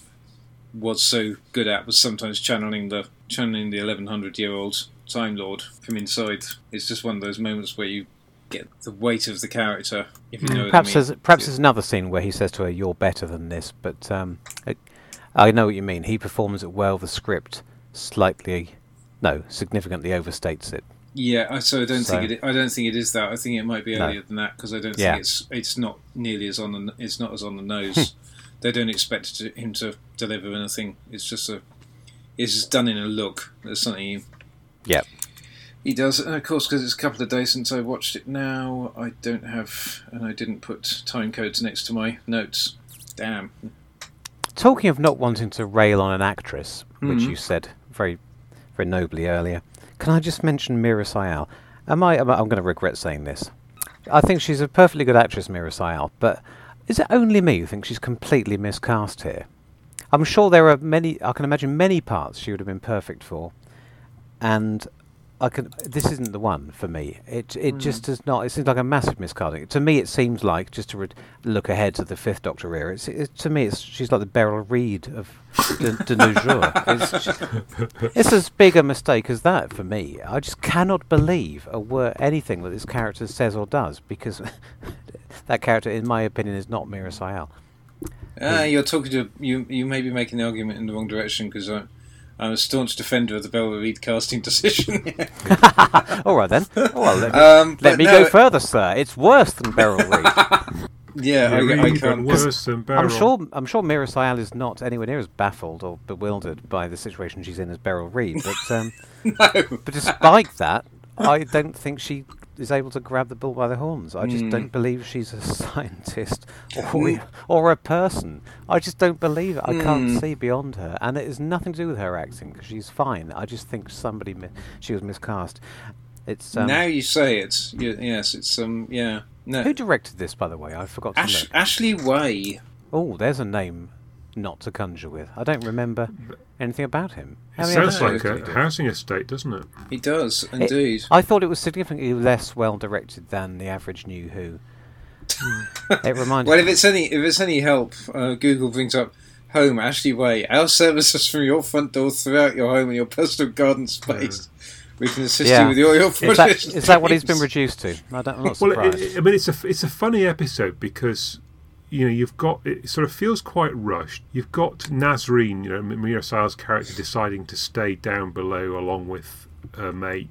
was so good at was sometimes channeling the channeling the 1100 year old Time Lord from inside. It's just one of those moments where you get the weight of the character, if you know what Perhaps I mean. there's perhaps there's another scene where he says to her, "You're better than this," but um, I- I know what you mean. He performs it well. The script slightly, no, significantly overstates it. Yeah, I- so I don't So- think it. I don't think it is that. I think it might be No. earlier than that because I don't Yeah. think it's it's not nearly as on the it's not as on the nose. they don't expect to, him to deliver anything. It's just a it's just done in a look. There's something he, Yeah. He does, and of course because it's a couple of days since I watched it now, I don't have and I didn't put time codes next to my notes. Damn. Talking of not wanting to rail on an actress, which Mhm. you said very, very nobly earlier, can I just mention Meera Syal? Am I? Am I I'm going to regret saying this. I think she's a perfectly good actress, Meera Syal, but is it only me who thinks she's completely miscast here? I'm sure there are many. I can imagine many parts she would have been perfect for, and I can. This isn't the one for me. It it just does not. It seems like a massive miscasting. To me, it seems like just to re- look ahead to the Fifth Doctor era. It's, it, to me, it's she's like the Beryl Reid of de, de nos jours. It's, ju- it's as big a mistake as that for me. I just cannot believe a word anything that this character says or does because that character, in my opinion, is not Meera Syal. Ah, you're talking to you. You may be making the argument in the wrong direction because I'm, I'm a staunch defender of the Beryl Reid casting decision. All right then. Oh, well, let me, um, let me no, go further, sir. It's worse than Beryl Reid. Yeah, I, Yeah, I even can't. 'cause- worse than Beryl. I'm sure. I'm sure Meera Syal is not anywhere near as baffled or bewildered by the situation she's in as Beryl Reid. But um, no. but despite that, I don't think she is able to grab the bull by the horns. I just Mm. don't believe she's a scientist or or a person. I just don't believe it. I can't Mm. see beyond her, and it has nothing to do with her acting because she's fine. I just think somebody mi- she was miscast. It's um, now you say it. You, yes, it's um. Yeah. No. who directed this, by the way? I forgot to Ash. Ashley Way. Oh, there's a name not to conjure with. I don't remember anything about him. It How many sounds like a housing estate, doesn't it? He does It- indeed. I thought it was significantly less well directed than the average New Who. it reminded well, me. if it's any if it's any help, uh, Google brings up home Ashley Way. Our services from your front door throughout your home and your personal garden space. We can assist Yeah. you with all your Is that, projects. is that what he's been reduced to? I don't, I'm not Well, surprised. it, I mean, it's a it's a funny episode because you know you've got it sort of feels quite rushed. You've got Nasreen, you know, Meera Syal's character deciding to stay down below along with her mate,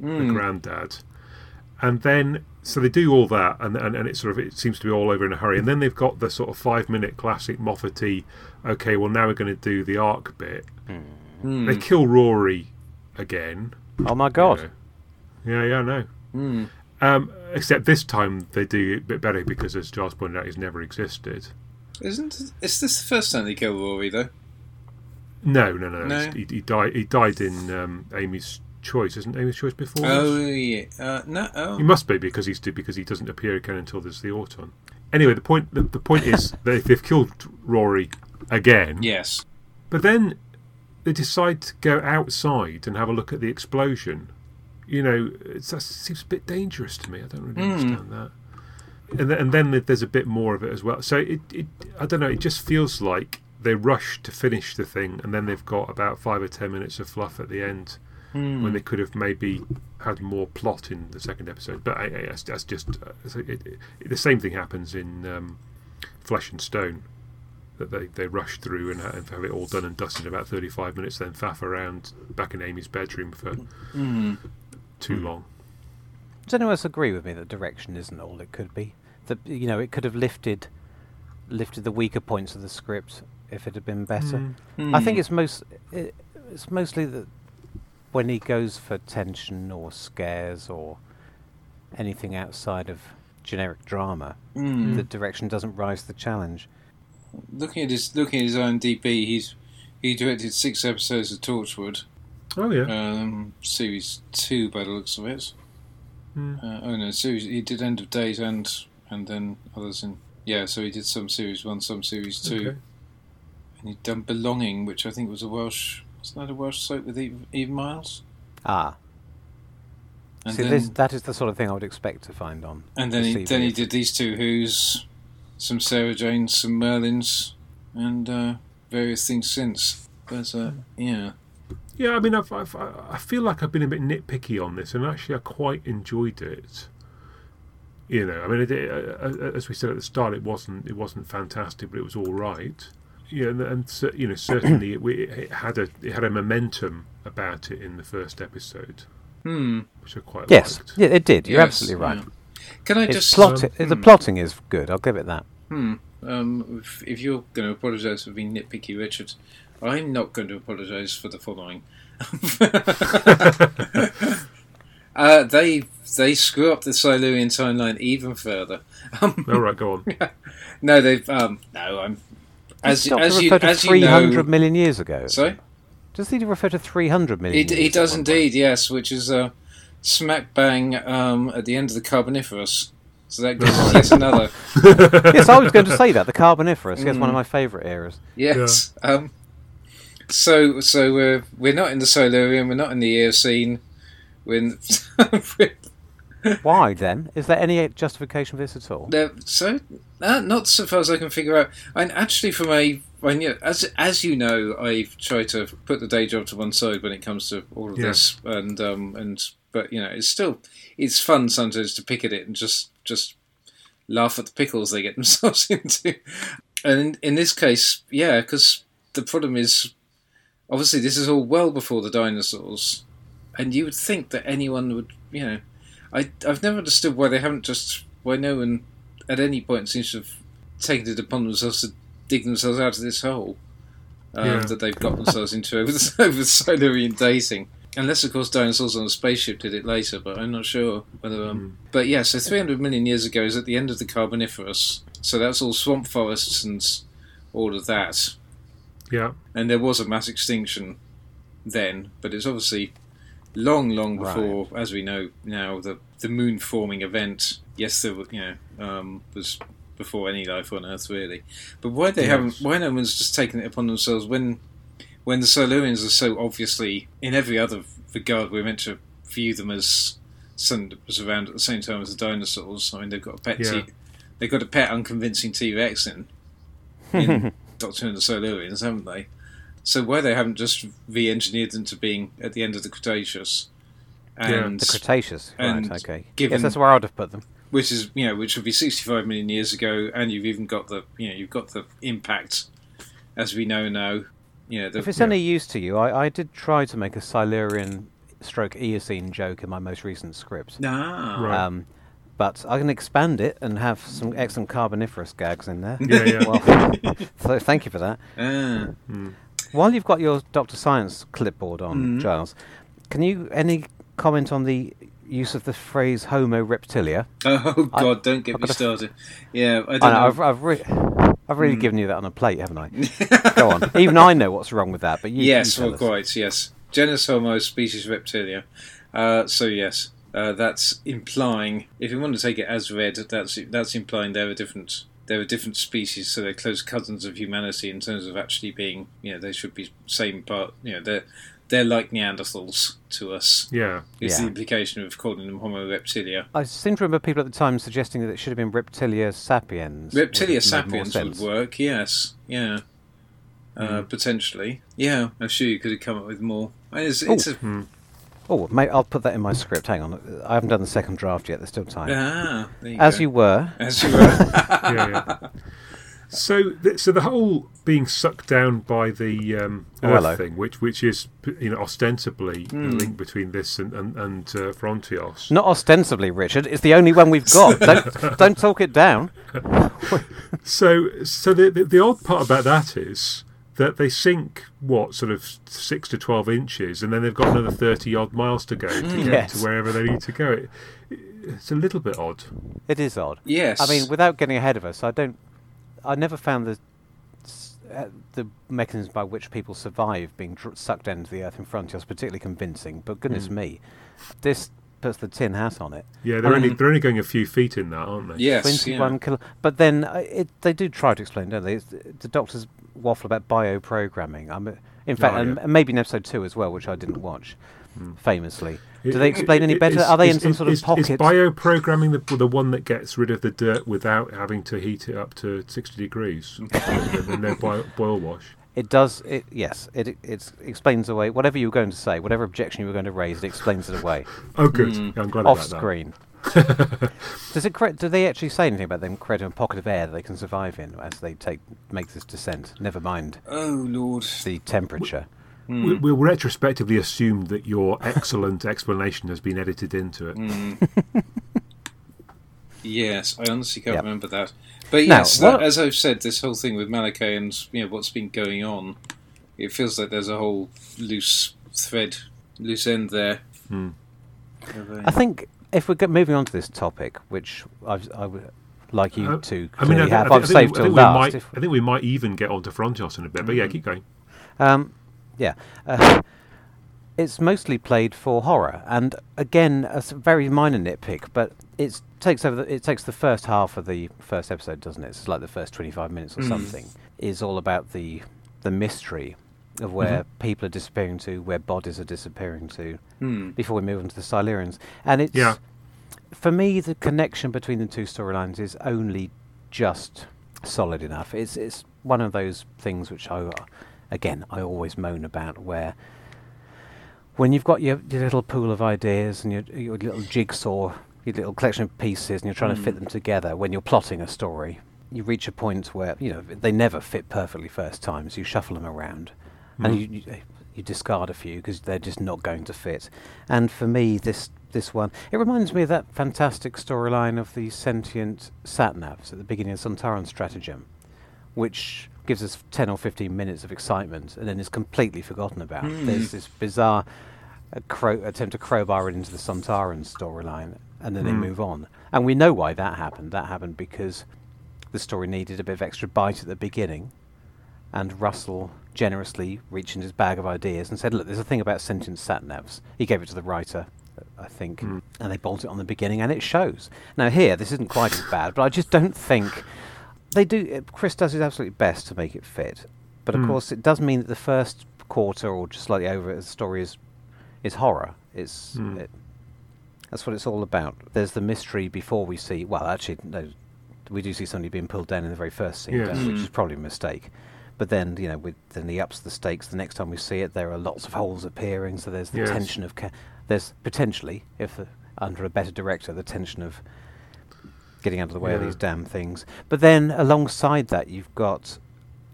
the Mm. granddad, and then so they do all that, and, and and it sort of it seems to be all over in a hurry. And then they've got the sort of five minute classic Moffaty. Okay, well now we're going to do the arc bit. Mm. They kill Rory again. oh my god. Yeah, yeah, yeah no. Mm. Um, except this time they do it a bit better because, as Giles pointed out, he's never existed. Isn't is this the first time they kill Rory though? No, no, no. No? He, he died. He died in um, Amy's Choice, isn't Amy's Choice before? Oh yeah, uh, no. Oh. He must be because he's because he doesn't appear again until there's the Auton. Anyway, the point the, the point is that if they've killed Rory again, Yes. but then they decide to go outside and have a look at the explosion. You know, it's, that seems a bit dangerous to me. I don't really Hmm. understand that. And then, and then there's a bit more of it as well. So it, it, I don't know. It just feels like they rush to finish the thing, and then they've got about five or ten minutes of fluff at the end Hmm. when they could have maybe had more plot in the second episode. But I, I, that's, that's just it, it, the same thing happens in um, Flesh and Stone. That they, they rush through and ha- and have it all done and dusted in about 35 minutes, then faff around back in Amy's bedroom for Mm. Too long. Does anyone else agree with me that direction isn't all it could be? That you know, it could have lifted lifted the weaker points of the script if it had been better. I think Mm. it's most it, it's mostly that when he goes for tension or scares or anything outside of generic drama, Mm. the direction doesn't rise to the challenge. Looking at his looking at his IMDb, he's he directed six episodes of Torchwood, Oh, yeah. um, series two by the looks of it. Mm. Uh, oh no, series he did End of Days and and then others in yeah. So he did some series one, some series two, Okay. and he'd done Belonging, which I think was a Welsh. Wasn't that a Welsh soap with Eve, Eve Miles? Ah, And see, then, this, that is the sort of thing I would expect to find on. and then the he, then he did these two Who's, some Sarah Janes, some Merlins, and uh, various things since. But uh, yeah, Yeah, I mean, I've, I've, I feel like I've been a bit nitpicky on this, and actually, I quite enjoyed it. You know, I mean, it, it, uh, as we said at the start, it wasn't it wasn't fantastic, but it was all right. Yeah, and, and you know, certainly it, we- it had a it had a momentum about it in the first episode, hmm. which I quite Yes, liked. yeah, it did. You're Yes, absolutely right. yeah. Can I It's just plot. um, the plotting is good. I'll give it that. Hmm. Um, if, if you're going to apologise for being nitpicky, Richard, I'm not going to apologise for the following. uh, they they screw up the Silurian timeline even further. Um, All right, go on. no, they've um, no. I'm as Does as you refer to as you know. million years ago? Sorry, Does he refer to 300 million? he, he does at one point? indeed. Yes, which is uh, smack bang um, at the end of the Carboniferous. So that gives us yet another. yes, I was going to say that the Carboniferous. Yes, Mm. one of my favourite eras. Yes. Um, so so we're we're not in the Silurian. We're not in the Eocene. We're, in, we're Why then? Is there any justification for this at all? there- so uh, not so far as I can figure out. And actually, from a when you, as as you know, I try to put the day job to one side when it comes to all of Yeah. this, and um and but you know it's still it's fun sometimes to pick at it and just just laugh at the pickles they get themselves into. And in, in this case, yeah, because the problem is obviously this is all well before the dinosaurs, and you would think that anyone would, you know, I I've never understood why they haven't just why no one at any point seems to have taken it upon themselves to dig themselves out of this hole um, Yeah. that they've got themselves into over the, over Silurian dating. Unless, of course, dinosaurs on a spaceship did it later, but I'm not sure whether. Um, But yeah, so 300 million years ago is at the end of the Carboniferous, so that's all swamp forests and all of that. Yeah, And there was a mass extinction then, but it's obviously long, long Right. before, as we know now, the the moon forming event. Yes, there were, you know, um, was before any life on Earth really. But why they Yes. haven't? Why no one's just taken it upon themselves when when the Silurians are so obviously in every other regard we're meant to view them as was around at the same time as the dinosaurs. I mean, they've got a pet. Yeah. T- they've got a pet unconvincing T Rex in in Doctor and the Silurians, haven't they? So why they haven't just re-engineered them to being at the end of the Cretaceous, Yeah. and The Cretaceous, and right? Okay. given- yes, that's where I'd have put them. which is you know which would be 65 million years ago, and you've even got the you know you've got the impact as we know now. You know, the, If it's Yeah. any use to you, I, I did try to make a Silurian stroke Eocene joke in my most recent script. ah, Right. Um, but I can expand it and have some excellent Carboniferous gags in there. yeah, yeah. well, so thank you for that. ah. While you've got your Doctor Science clipboard on, Mhm. Giles, can you any comment on the use of the phrase Homo reptilia? Oh I- God! don't get I've me got a- started. Yeah, I I don't know, know. I've, I've, re- I've really given you that on a plate, haven't I? Go on. Even I know what's wrong with that, but you. yes, you tell well, us. quite. Yes, genus Homo, species Reptilia. Uh, so yes, uh, that's implying. If you want to take it as read, that's that's implying they're a different. They're a different species, so they're close cousins of humanity in terms of actually being. You know, they should be same part. You know, they're they're like Neanderthals to us. yeah. Is the implication of calling them Homo reptilia. I seem to remember people at the time suggesting that it should have been Reptilia sapiens. Reptilia made sapiens would work. Yes, yeah, uh, potentially. Yeah, I'm sure you could have come up with more. It's, it's a, Oh, mate, I'll put that in my script. Hang on, I haven't done the second draft yet. There's still time. ah, there you As go. you were, as you were. yeah, yeah. So, th- so the whole being sucked down by the um, Oh, Earth hello. thing, which which is you know ostensibly Hmm. the link between this and and, and uh, Frontios. not ostensibly, Richard. It's the only one we've got. don't don't talk it down. So, so the, the the odd part about that is that they sink what sort of six to twelve inches, and then they've got another thirty odd miles to go to get Yes. to wherever they need to go. It, it's a little bit odd. It is odd. yes. I mean, without getting ahead of us, I don't. I never found the s- uh, the mechanisms by which people survive being dr- sucked into the Earth in front of us particularly convincing. But goodness me, this puts the tin hat on it. Yeah, they're only Um, they're only going a few feet in that, aren't they? yes, Twenty-one yeah. kilo. But then uh, it, they do try to explain, don't they? It's, the doctors waffle about bioprogramming. I'm, in fact, Oh, and, yeah. and maybe in episode two as well, which I didn't watch, famously. Do they explain it- any better? is- Are they is- in some is- sort of is, pocket? Is bioprogramming the the one that gets rid of the dirt without having to heat it up to sixty degrees? and then boil, boil wash. It does. It yes. It it, it explains away whatever you were going to say, whatever objection you were going to raise. It explains it away Oh, good. Mm. Yeah, I'm glad off about that. Screen. Does it? Cre- do they actually say anything about them creating a pocket of air that they can survive in as they take make this descent? Never mind Oh Lord. the temperature. Hmm. We, we'll retrospectively assume that your excellent explanation has been edited into it. Hmm. Yes, I honestly can't Yep. remember that. But yes, what- that- as I've said, this whole thing with Malohkeh and you know what's been going on, it feels like there's a whole loose thread, loose end there. Hmm. Of, uh, I think if we're moving on to this topic, which I've, I would like you Uh, to I mean, I, thi- have, I, thi- I've I think, saved I till think we last. might. if- I think we might even get onto Frontios in a bit. But yeah, Mhm. keep going. Um, yeah, uh, it's mostly played for horror, and again, a very minor nitpick, but it takes over. The, it takes the first half of the first episode, doesn't it? It's like the first twenty-five minutes or Mm. something is all about the the mystery of where people are disappearing to, where bodies are disappearing to, hmm. before we move on to the Silurians. And it's Yeah. for me the connection between the two storylines is only just solid enough. It's it's one of those things which I again I always moan about where when you've got your, your little pool of ideas and your your little jigsaw, your little collection of pieces, and you're trying to fit Mm. them together when you're plotting a story, you reach a point where you know they never fit perfectly first time, so you shuffle them around, and Mm. you, you you discard a few because they're just not going to fit. And for me, this this one it reminds me of that fantastic storyline of the sentient satnavs at the beginning of Sontaran Stratagem, which gives us 10 or 15 minutes of excitement and then is completely forgotten about. Mm. There's this bizarre uh, attempt to crowbar it into the Santaran storyline and then they Mm. move on. And we know why that happened. That happened because the story needed a bit of extra bite at the beginning and Russell generously reached into his bag of ideas and said, "Look, there's a thing about sentient satnavs." He gave it to the writer, I think, Mm. and they bolted it on the beginning, and it shows. Now here, this isn't quite as bad, but I just don't think they do. uh, Chris does his absolute best to make it fit, but of Mm. course, it does mean that the first quarter or just slightly over it, the story is is horror. It's Mm. it, that's what it's all about. There's the mystery before we see. Well, actually, no, we do see somebody being pulled down in the very first scene, Yes. don't which Mm. is probably a mistake. But then, you know, with, then he ups the stakes. The next time we see it, there are lots of holes appearing. So there's the Yes. tension of ca- there's potentially, if the, under a better director, the tension of getting out of the way of these damn things. But then alongside that, you've got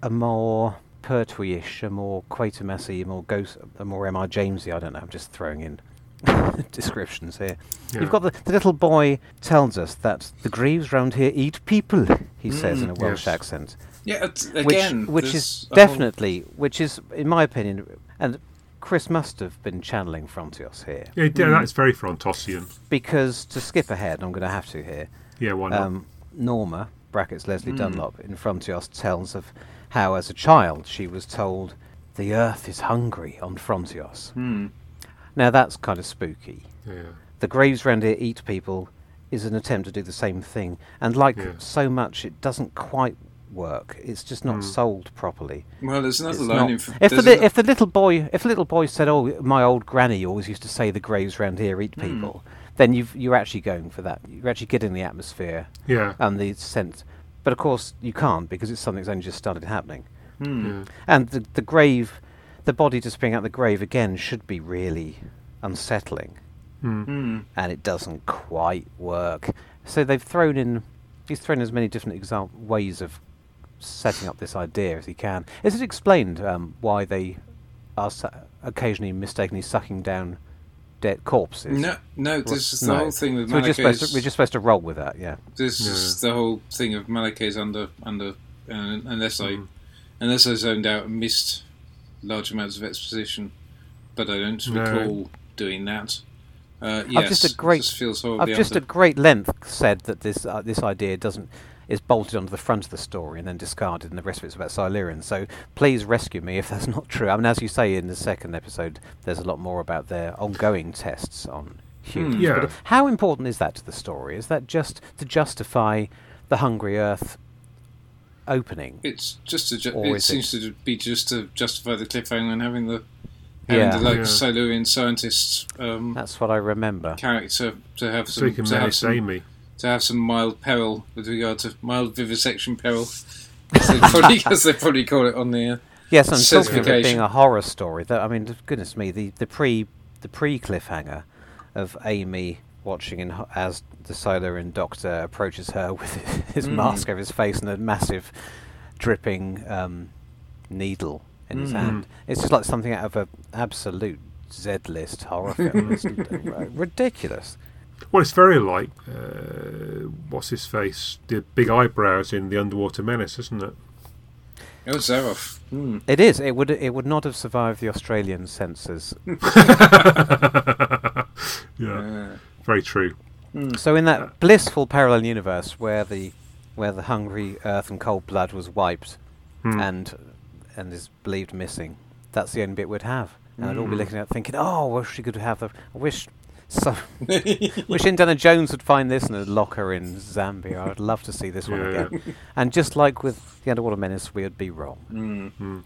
a more Pertwee-ish, a more Quatermassy, a more ghost, a more M.R. Jamesy. I don't know. I'm just throwing in descriptions here. Yeah. You've got the, the little boy tells us that the Greaves round here eat people. He says in a Mm, Welsh yes. accent, Yeah, it's- which again, which there's is a whole- definitely, which is in my opinion, and Chris must have been channeling Frontios here Yeah, yeah, Mm. that's very Frontosian. because to skip ahead, I'm going to have to here. Yeah, why not? Um, Norma brackets Leslie Mm. Dunlop in Frontios tells of how, as a child, she was told the Earth is hungry on Frontios. Hmm. Now that's kind of spooky. yeah. The graves round here eat people is an attempt to do the same thing, and like Yeah. so much, it doesn't quite work. It's just not Mm. sold properly. Well, there's another It's line not- in. if the there's li- a- if the little boy if the little boy said, "Oh, my old granny always used to say the graves round here eat Hmm. people," then you've you're actually going for that. You're actually getting the atmosphere Yeah. and the sense. But of course, you can't because it's something that's only just started happening. Hmm. yeah. And the the grave, the body just being out the grave again should be really unsettling, Mm. Hmm. and it doesn't quite work. So they've thrown in. He's thrown as many different exam- ways of setting up this idea as he can. Is it explained um, why they are su- occasionally mistakenly sucking down dead corpses? No, no. This is the No. whole thing with So we're just, supposed to, we're just supposed to roll with that, yeah. This is the whole thing of Malohkeh's under under uh, unless I Mm. unless I zoned out and missed large amounts of exposition, but I don't No. recall doing that. Uh, yes, just a great- just feels I've just under. at great length said that this uh, this idea doesn't is bolted onto the front of the story and then discarded, and the rest of it's about Silurian. So please rescue me if that's not true. I mean, as you say in the second episode, there's a lot more about their ongoing tests on humans. Hmm. Yeah. But how important is that to the story? Is that just to justify the Hungry Earth opening? It's just to ju- Or it is seems to be just to justify the cliffhanger and having the Yeah. the like Yeah. Silurian scientists. um, That's what I remember. character to have So some you can to have menace some, Amy. To have some mild peril with regard to mild vivisection peril. As they probably, as they probably call it on the uh, Yes, and talking of it being a horror story, that I mean, goodness me, the, the pre the pre cliffhanger of Amy watching in, as the Silurian Doctor approaches her with his Mm. mask over his face and a massive dripping um, needle in his Mm. hand. It's just like something out of an absolute Z list horror film. It's r- ridiculous. Well, it's very like uh, what's his face, the big eyebrows in the Underwater Menace, isn't it? Oh, Zaroff. Hmm. It is. It would. It would not have survived the Australian censors. yeah, Uh, very true. So in that blissful parallel universe where the where the hungry earth and cold blood was wiped Hmm. and and is believed missing, that's the only bit we'd have. And I'd all be Mm. looking at thinking, oh, I wish we could have the. I wish. So, wish Indiana Jones would find this in a locker in Zambia. I'd love to see this one Yeah. again. And just like with the Underwater Menace, we would be wrong. hmm. Hmm.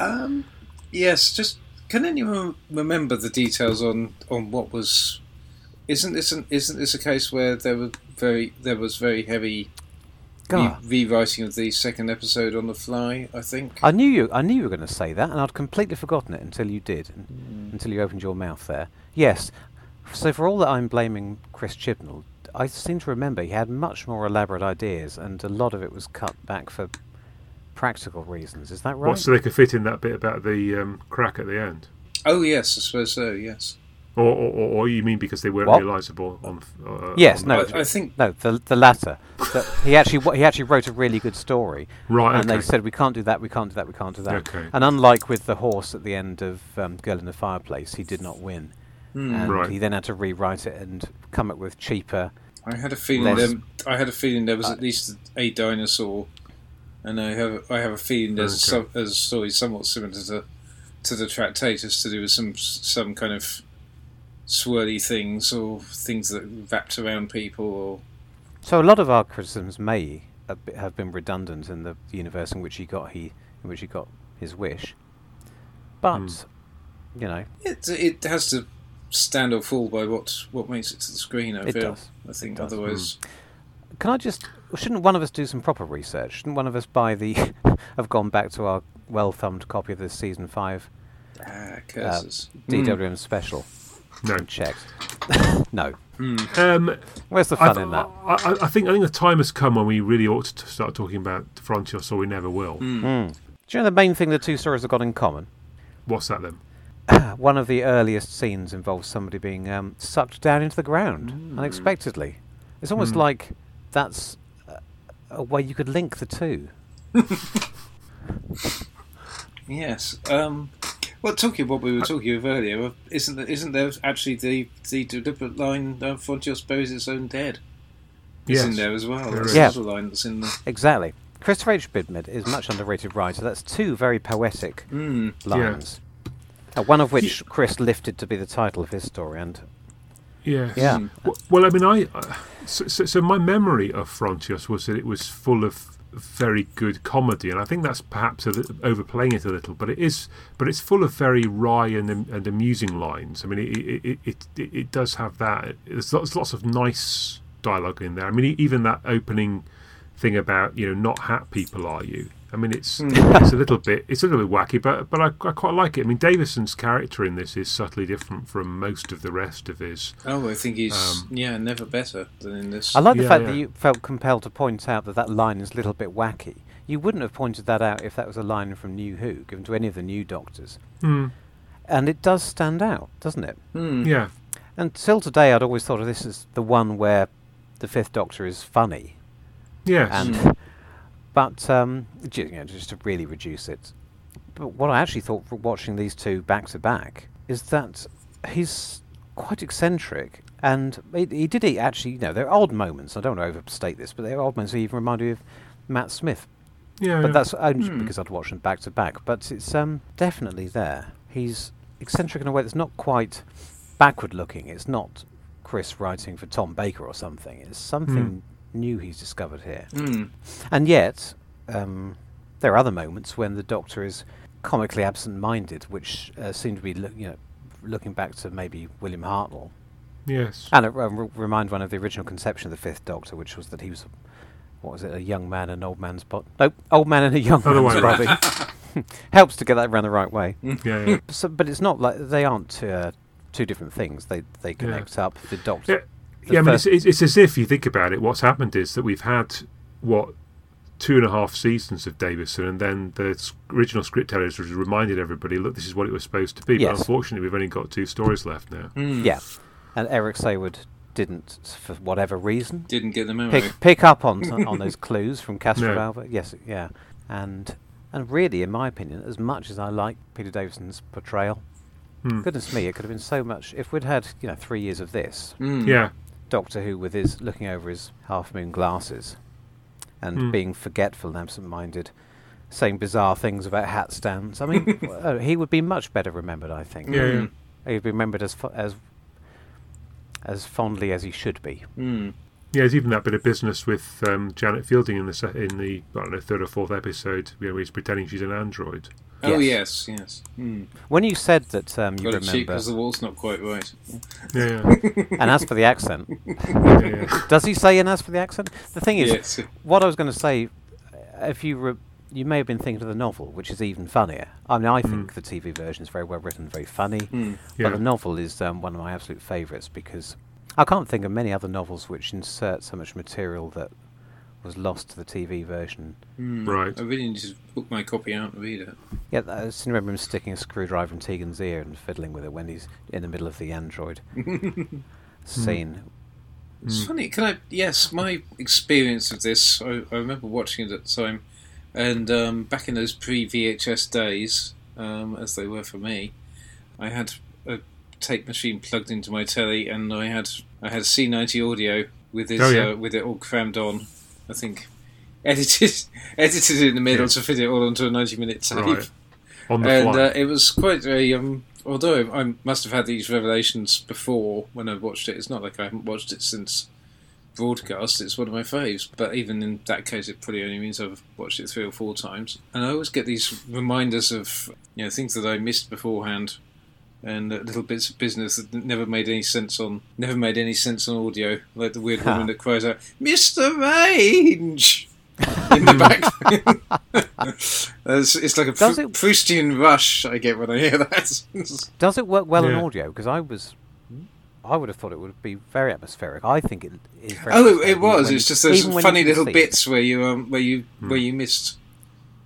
Um, yes, just can anyone remember the details on, on what was? Isn't this an, isn't this a case where there were very there was very heavy re- rewriting of the second episode on the fly? I think. I knew you. I knew you were going to say that, and I'd completely forgotten it until you did, and, until you opened your mouth there. Yes. So for all that I'm blaming Chris Chibnall, I seem to remember he had much more elaborate ideas, and a lot of it was cut back for practical reasons. Is that right? What, so they could fit in that bit about the um, crack at the end, Oh yes, I suppose so. Yes. or, or, or, or you mean because they weren't What? realisable on? Uh, Yes, on- no. I, I think. no, the the latter. that he actually he actually wrote a really good story, Right. and they said we can't do that, we can't do that, we can't do that. Okay. And unlike with the horse at the end of um, Girl in the Fireplace, he did not win. Hmm. and Right. he then had to rewrite it and come up with cheaper. I had a feeling Less- there, I had a feeling there was Uh, at least a dinosaur, and I have I have a feeling there's a, Okay. some, a story somewhat similar to the to the Tractators to do with some some kind of swirly things or things that wrapped around people or So a lot of our criticisms may have been redundant in the universe in which he got he in which he got his wish, but Hmm. you know it it has to stand or fall by what what makes it to the screen. I It feel. does. I think does. otherwise. can I just shouldn't one of us do some proper research? Shouldn't one of us buy the have gone back to our well thumbed copy of the season five Ah, curses. DWM special no. and checked? no, Um, where's the I, fun in that? I, I, I think I think the time has come when we really ought to start talking about Frontios, or we never will. Mm. Do you know the main thing the two stories have got in common? What's that then? One of the earliest scenes involves somebody being um, sucked down into the ground unexpectedly. It's almost Mm. like that's a, a way you could link the two. Yes. Um, well, talking of what we were talking of earlier, uh, isn't there, isn't there actually the the deliberate line uh, Frontios buries its own dead? Is in there as well. There That's is. Yeah. another line that's in the. Exactly. Christopher H. Bidmead is much underrated writer. That's two very poetic Mm. lines. Uh, one of which Chris lifted to be the title of his story, and Yes. Yeah. Mm. W- Well, I mean, I uh, so, so, so my memory of Frontios was that it was full of very good comedy, and I think that's perhaps a li- overplaying it a little. But it is, but it's full of very wry and and amusing lines. I mean, it it, it, it, it it does have that. There's lots, lots of nice dialogue in there. I mean, e- even that opening thing about you know not hat people are you. I mean, it's it's a little bit it's a little bit wacky, but but I, I quite like it. I mean, Davison's character in this is subtly different from most of the rest of his. Oh, I think he's Um, yeah never better than in this. I like the Yeah, fact yeah. that you felt compelled to point out that that line is a little bit wacky. You wouldn't have pointed that out if that was a line from New Who, given to any of the new Doctors. Hmm. And it does stand out, doesn't it? Hmm. Yeah. Until today, I'd always thought of this as the one where the Fifth Doctor is funny, Yes. and Mm. but um, you know, just to really reduce it. But what I actually thought from watching these two back to back is that he's quite eccentric, and he, he did he actually. You know, there are odd moments. I don't want to overstate this, but there are odd moments that even remind me of Matt Smith. yeah. But yeah. that's only Hmm. because I'd watched them back to back. But it's um, definitely there. He's eccentric in a way that's not quite backward looking. It's not Chris writing for Tom Baker or something. It's something new he's discovered here. Hmm. And yet, um, there are other moments when the Doctor is comically absent-minded, which uh, seem to be, look, you know, looking back to maybe William Hartnell, yes. and it re- remind one of the original conception of the Fifth Doctor, which was that he was, what was it, a young man and an old man's body? No, old man and a young Other man's body. helps to get that around the right way. Yeah, yeah. So, but it's not like they aren't uh, two different things. They they connect up. The doctor. Yeah, the yeah I mean, first- it's, it's, it's as if you think about it. What's happened is that we've had what two and a half seasons of Davison, and then the original script editors reminded everybody, look, this is what it was supposed to be. But unfortunately, we've only got two stories left now. Yeah, and Eric Saward didn't, for whatever reason, Didn't get the memo. pick pick up on on those clues from No. Castrovalva. Yes, yeah, and and really, in my opinion, as much as I like Peter Davison's portrayal, Hmm. goodness me, it could have been so much. If we'd had you know three years of this, Mm. Yeah, Doctor Who with his looking over his half moon glasses and Hmm. being forgetful and absent-minded, saying bizarre things about hat stands. I mean, uh, he would be much better remembered. I think. yeah, yeah. Mm. He'd be remembered as fo- as as fondly as he should be. Mm. Yeah, there's even that bit of business with um, Janet Fielding in the se- in the I don't know third or fourth episode, you know, where he's pretending she's an android. Oh Yes. yes, yes. Mm. When you said that um, you Got it cheap remember, because the wall's not quite right. Yeah, yeah, and as for the accent, yeah, yeah. does he say and as for the accent? The thing is, yes. what I was going to say, uh, if you re- you may have been thinking of the novel, which is even funnier. I mean, I think the TV version is very well written, very funny, Mm. Yeah. but the novel is um, one of my absolute favourites because I can't think of many other novels which insert so much material that was lost to the TV version. Mm. Right. I really need to book my copy out and read it. Yeah, I just remember him sticking a screwdriver in Tegan's ear and fiddling with it when he's in the middle of the android scene. It's funny. Can I? Yes, my experience of this. I, I remember watching it at the time, and um, back in those pre VHS days, um, as they were for me, I had a tape machine plugged into my telly, and I had I had C ninety audio with it Oh, yeah. uh, with it all crammed on. I think edited edited in the middle Yeah. to fit it all onto a ninety minute tape Right. On the and fly. uh, it was quite a um, although I must have had these revelations before when I watched it it's not like I haven't watched it since broadcast it's one of my faves but even in that case it probably only means I've watched it three or four times and I always get these reminders of you know things that I missed beforehand and uh, little bits of business that never made any sense on never made any sense on audio like the weird woman that cries out Mr. Range in the background it's, it's like a Does Pr- it- Proustian rush I get when I hear that. Does it work well in audio? Because I was, I would have thought it would be very atmospheric. I think it is very. oh, atmospheric it was. It's just those even when you funny little see it. bits where you um where you Hmm. where you missed,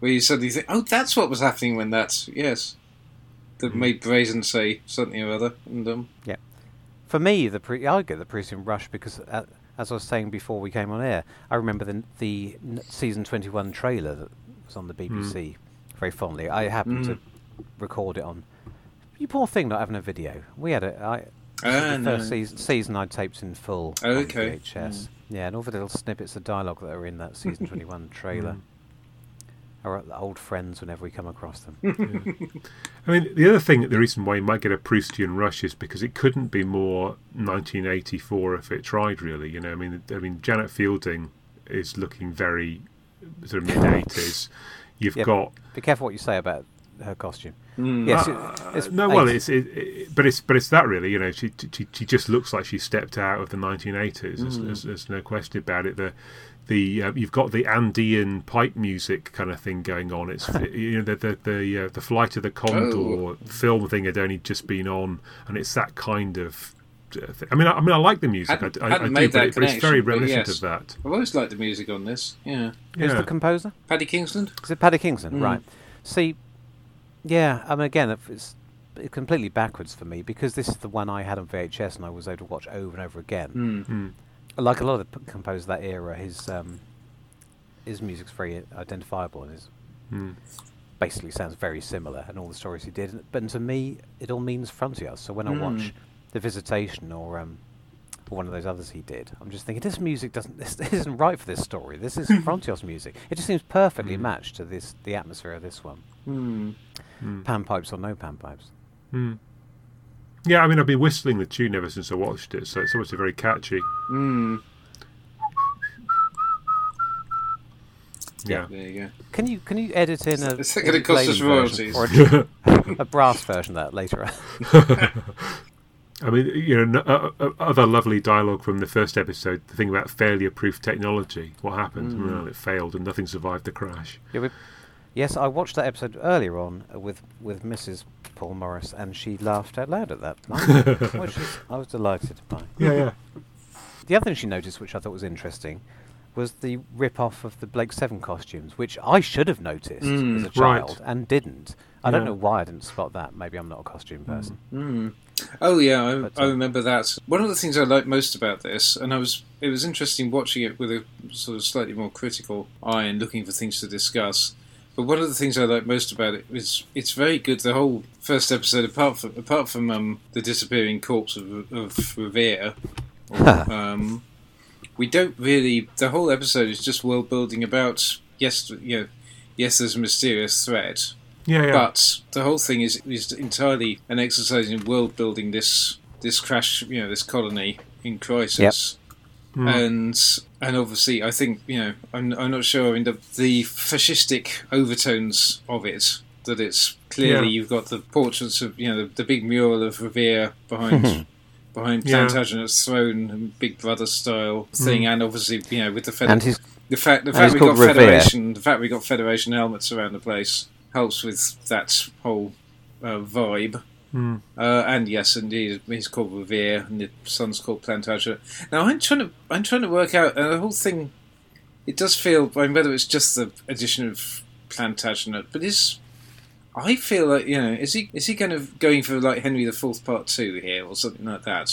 where you suddenly think, oh, that's what was happening when that yes, That made Brazen say something or other, and um yeah. For me, the pre- I get the Proustian rush because, uh, as I was saying before we came on air, I remember the the season twenty one trailer that was on the BBC very fondly. I happened to record it on. You poor thing, not having a video. We had it. I, Ah, the no. first season, season I taped in full Oh, on okay. VHS. Yeah, and all the little snippets of dialogue that are in that season 21 trailer are uh, old friends whenever we come across them. I mean, the other thing, the reason why you might get a Proustian rush is because it couldn't be more 1984 if it tried, really. You know, I mean, I mean, Janet Fielding is looking very sort of mid 80s. You've Yeah, got Be careful what you say about her costume. mm. Yes, Uh, it, it's no, well, it's it, it, but it's but it's that really. You know, she she, she just looks like she stepped out of the 1980s. There's, there's, there's no question about it. The the uh, you've got the Andean pipe music kind of thing going on. It's you know the the the, uh, the flight of the Condor Oh. film thing had only just been on, and it's that kind of. uh, thi- I mean, I, I mean, I like the music. I, Hadn't- I, I hadn't do, made but, that it, but it's very connection, reminiscent yes. of that. I've always liked the music on this. Yeah, Who's Yeah. the composer? Paddy Kingsland. Is it Paddy Kingston? Mm. Right. See, yeah, I mean, again, it's it's completely backwards for me because this is the one I had on VHS and I was able to watch over and over again. Mm. Mm. Like a lot of the p- composers of that era, his um, his music's very identifiable and his Mm. basically sounds very similar and all the stories he did. But to me, it all means Frontios. So when I watch Mm. The Visitation or um, one of those others he did, I'm just thinking this music doesn't this isn't right for this story. This is Frontios music. It just seems perfectly matched to this the atmosphere of this one. Mm. Mm. Pan pipes or no pan pipes. Yeah, I mean, I've been whistling the tune ever since I watched it, so it's obviously very catchy. Mm. Yeah. There you go. Can you can you edit in a Is that gonna cost us version royalties? or a, a brass version of that later? on? I mean, you know, n- uh, uh, other lovely dialogue from the first episode. The thing about failure-proof technology. What happened? Mm. Well, it failed, and nothing survived the crash. yeah, we, Yes, I watched that episode earlier on with with Mrs. Paul Morris, and she laughed out loud at that which is, I was delighted by. Yeah, yeah. The other thing she noticed, which I thought was interesting, was the rip-off of the Blake Seven costumes, which I should have noticed Mm, as a right. child and didn't. I don't know why I didn't spot that. Maybe I'm not a costume person. Mm. Oh yeah, I, But, I uh, remember that. One of the things I liked most about this, and I was it was interesting watching it with a sort of slightly more critical eye and looking for things to discuss. But one of the things I like most about it is it's very good. The whole first episode, apart from apart from um, the disappearing corpse of, of Revere, um, we don't really. The whole episode is just world building about yes, you know, yes, there's a mysterious threat, Yeah, yeah. but the whole thing is is entirely an exercise in world building. This this crash, you know, this colony in crisis, Mm. and and obviously, I think you know, I'm I'm not sure. I mean, the the fascistic overtones of it. That it's clearly Yeah. you've got the portraits of you know the, the big mural of Revere behind. Behind Yeah. Plantagenet's throne, and Big Brother style thing, and obviously, you know, with the Fed- And his the fact the fact we got Revere. Federation, the fact we got Federation helmets around the place helps with that whole uh, vibe. Mm. Uh, and yes, indeed, he's called Revere, and the son's called Plantagenet. Now I'm trying to I'm trying to work out uh, the whole thing. It does feel, I mean, whether it's just the addition of Plantagenet, but is I feel like you know, is he is he kind of going for like Henry the Fourth Part Two here or something like that?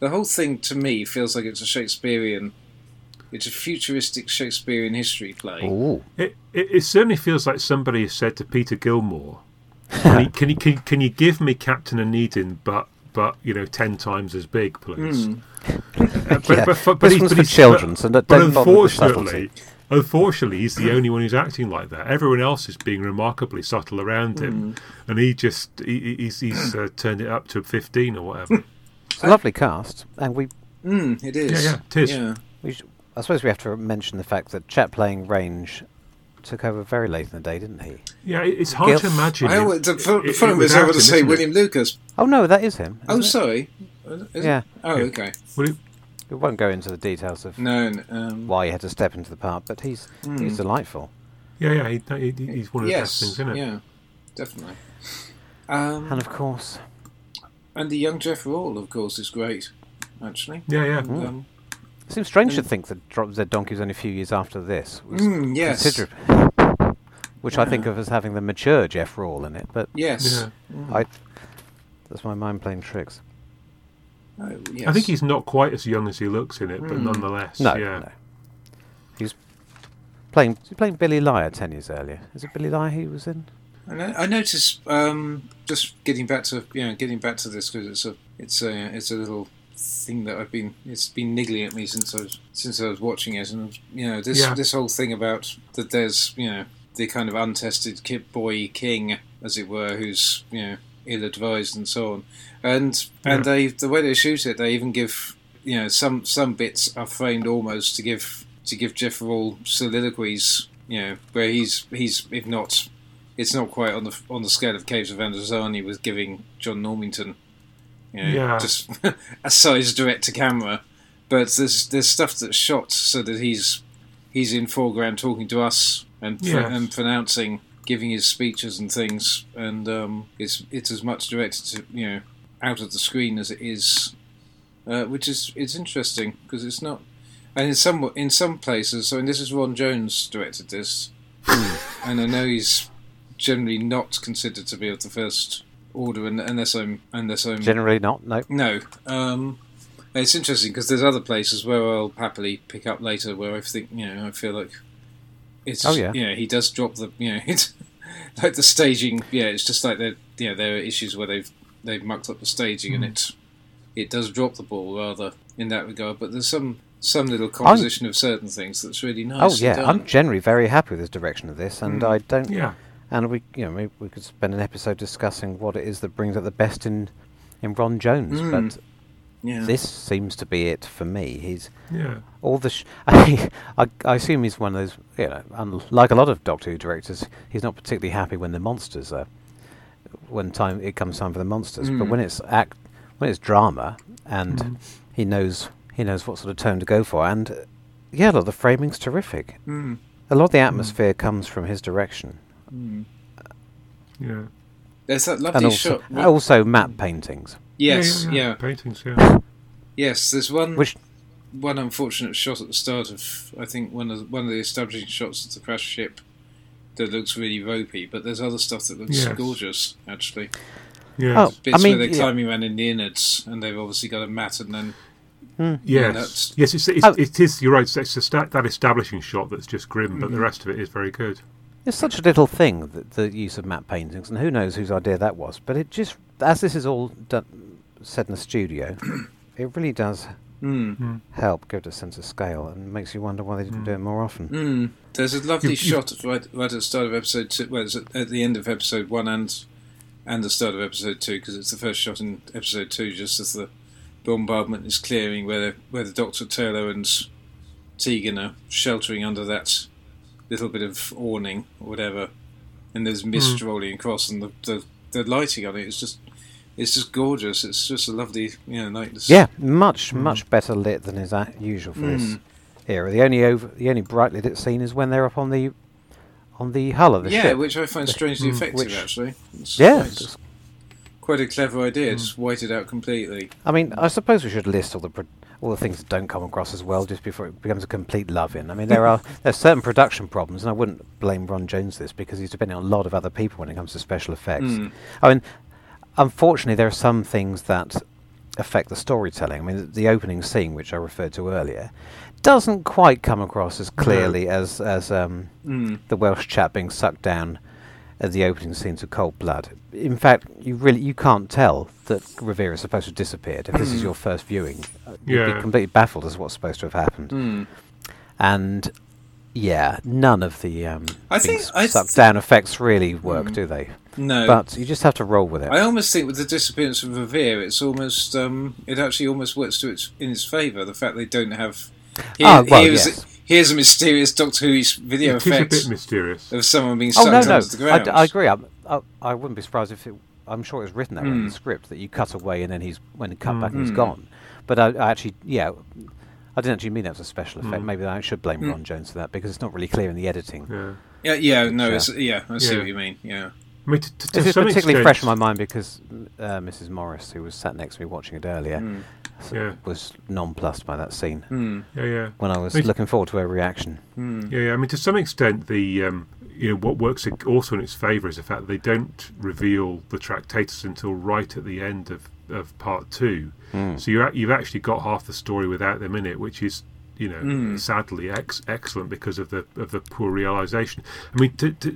The whole thing to me feels like it's a Shakespearean, it's a futuristic Shakespearean history play. ooh, It, it, it certainly feels like somebody has said to Peter Gilmore, can, you, can, you, can, can you give me Captain Onedin, but but you know ten times as big, please? Hmm. Uh, Yeah, but, but, this he's- one's but for children, but- so don't- but don't bother with the unfortunately, unfortunately, he's the only one who's acting like that. Everyone else is being remarkably subtle around him, and he just he, he- he's, he's uh, turned it up to fifteen or whatever. it's a lovely cast, and we, Mm, it is. Yeah, yeah, it is. Yeah. we sh- I suppose we have to mention the fact that chat playing range took over very late in the day, didn't he? Yeah, it's hard Gil- to imagine. I always, the, it- the it problem is I without want to him, say isn't it? William Lucas. Oh no, that is him. Oh, it? sorry. Is it? Yeah. Oh, okay. Well, it- We won't go into the details of No. n- Um, why he had to step into the part, but he's he's delightful. yeah, yeah, he, he, he's one of the best yes. things, isn't it? Yeah. Definitely. Um, And of course, and the young Jeff Rawle, of course, is great. Actually. Yeah, yeah. Um, it seems strange to think that Drop Dead Donkey was only a few years after this. Was mm, yes. considerable- which I think of as having the mature Jeff Rawle in it, but Yes. Yeah. I that's my mind playing tricks. Oh, yes. I think he's not quite as young as he looks in it, but Hmm. nonetheless, No, yeah. no. He's playing he's playing Billy Liar ten years earlier. Is it Billy Liar he was in? And I, I noticed, um, just getting back to you know, getting back to this because it's a, it's a, it's a little thing that I've been, it's been niggling at me since I was, since I was watching it, and you know, this, Yeah. this whole thing about that there's, you know, the kind of untested kid boy king, as it were, who's, you know, ill-advised and so on, and and they, the way they shoot it, they even give, you know, some some bits are framed almost to give to give Jeff Rawle soliloquies, you know, where he's he's if not it's not quite on the on the scale of Caves of Androzani with giving John Normington, you know, Yeah. just a size direct to camera. But there's there's stuff that's shot so that he's he's in foreground talking to us and pr- Yes. and pronouncing, giving his speeches and things, and um, it's it's as much directed to you know out of the screen as it is, uh, which is it's interesting because it's not. And in some in some places, so mean, this is Ron Jones directed this, and I know he's generally not considered to be of the first order, un- unless I'm unless I'm Generally not. No. no. Um, it's interesting because there's other places where I'll happily pick up later where I think you know I feel like it's Oh, yeah. you know he does drop the you know it's like the staging yeah it's just like there you know there are issues where they've they've mucked up the staging Mm. and it it does drop the ball rather in that regard but there's some some little composition of certain things that's really nice Oh yeah, I'm generally very happy with his direction of this, and I don't. Yeah. And we, you know, maybe we could spend an episode discussing what it is that brings out the best in in Ron Jones, Mm. but yeah this seems to be it for me. He's Yeah. all the. Sh- I, I assume he's one of those. You know, unlike a lot of Doctor Who directors, he's not particularly happy when the monsters are. When time it comes time for the monsters, but Mm. when it's act, when it's drama, and Mm. he knows he knows what sort of tone to go for, and uh, yeah, look, the framing's terrific. Mm. A lot of the atmosphere comes from his direction. Yeah. There's that and lovely also, shot. also matte paintings. yes, yeah, yeah, Paintings, yeah. yes. There's one Which one unfortunate shot at the start of I think one of the, one of the establishing shots of the crash ship that looks really ropey, but there's other stuff that looks Yes. gorgeous actually. Yeah, Oh, Bits I mean, where they're yeah. climbing around in the innards and they've obviously got a mat and then yes. that's- yes, it's, it's, Oh. it is, you're right, it's, it's a sta- that establishing shot that's just grim, but the Mm-hmm. rest of it is very good. It's such a little thing, the, the use of matte paintings, and who knows whose idea that was. But it just, as this is all done, said in the studio, it really does mm, help give it a sense of scale and makes you wonder why they didn't do it more often. mm. there's a lovely You- you- shot right, right at the start of episode two. Well, it's at, at the end of episode one and and the start of episode two because it's the first shot in episode two, just as the bombardment is clearing, where where the Doctor Turlough and Tegan are sheltering under that little bit of awning or whatever, and there's mist rolling across, and the, the the lighting on it is just it's just gorgeous. It's just a lovely, you know, like this. Yeah, much much better lit than is a- usual for this Mm. era. The only over, the only brightly lit scene is when they're up on the on the hull of the yeah, ship. Yeah, which I find strangely Mm, effective. which- actually, it's yeah, quite, it's- quite a clever idea. Just white it out completely. I mean, I suppose we should list all the pro- all the things that don't come across as well, just before it becomes a complete love-in. I mean, there are there's certain production problems, and I wouldn't blame Ron Jones this because he's depending on a lot of other people when it comes to special effects. Mm. I mean, unfortunately, there are some things that affect the storytelling. I mean, the opening scene, which I referred to earlier, doesn't quite come across as clearly as as um, Mm. the Welsh chap being sucked down at the opening scenes of Cold Blood. In fact, you really you can't tell that Revere is supposed to have disappeared if this is your first viewing. Uh, You'd Yeah. be completely baffled as to what's supposed to have happened. Mm. And yeah, none of the um, I think- s- I sucked th- down effects really work, Mm. do they? No, But you just have to roll with it. I almost think with the disappearance of Revere, it's almost um, it actually almost works to its in its favour. The fact they don't have here, Ah, well, here's, yes. here's a mysterious Doctor Who's video it is a effect bit mysterious. of someone being Oh sucked no, no, onto the I, ground. d- I agree. I'm, I, I wouldn't be surprised if it. I'm sure it was written that way in Mm. the script that you cut away and then he's when he cut back and he's Mm. gone. But I, I actually, yeah, I didn't actually mean that was a special effect. Mm. Maybe I should blame Mm. Ron Jones for that because it's not really clear in the editing. Yeah. Yeah, yeah, no, Yeah. it's, yeah, I see Yeah. what you mean. Yeah, I mean, to, to, to This is particularly extent, fresh in my mind because uh, Mrs. Morris, who was sat next to me watching it earlier, Mm. s- Yeah. was nonplussed by that scene Mm. Yeah, yeah. when I was Wait. looking forward to her reaction. Mm. Yeah, yeah. I mean, to some extent, the um, you know what works also in its favour is the fact that they don't reveal the Tractators until right at the end of, of part two. Mm. So you a- you've actually got half the story without them in it, which is you know Mm. sadly ex- excellent because of the of the poor realization. I mean, to, to,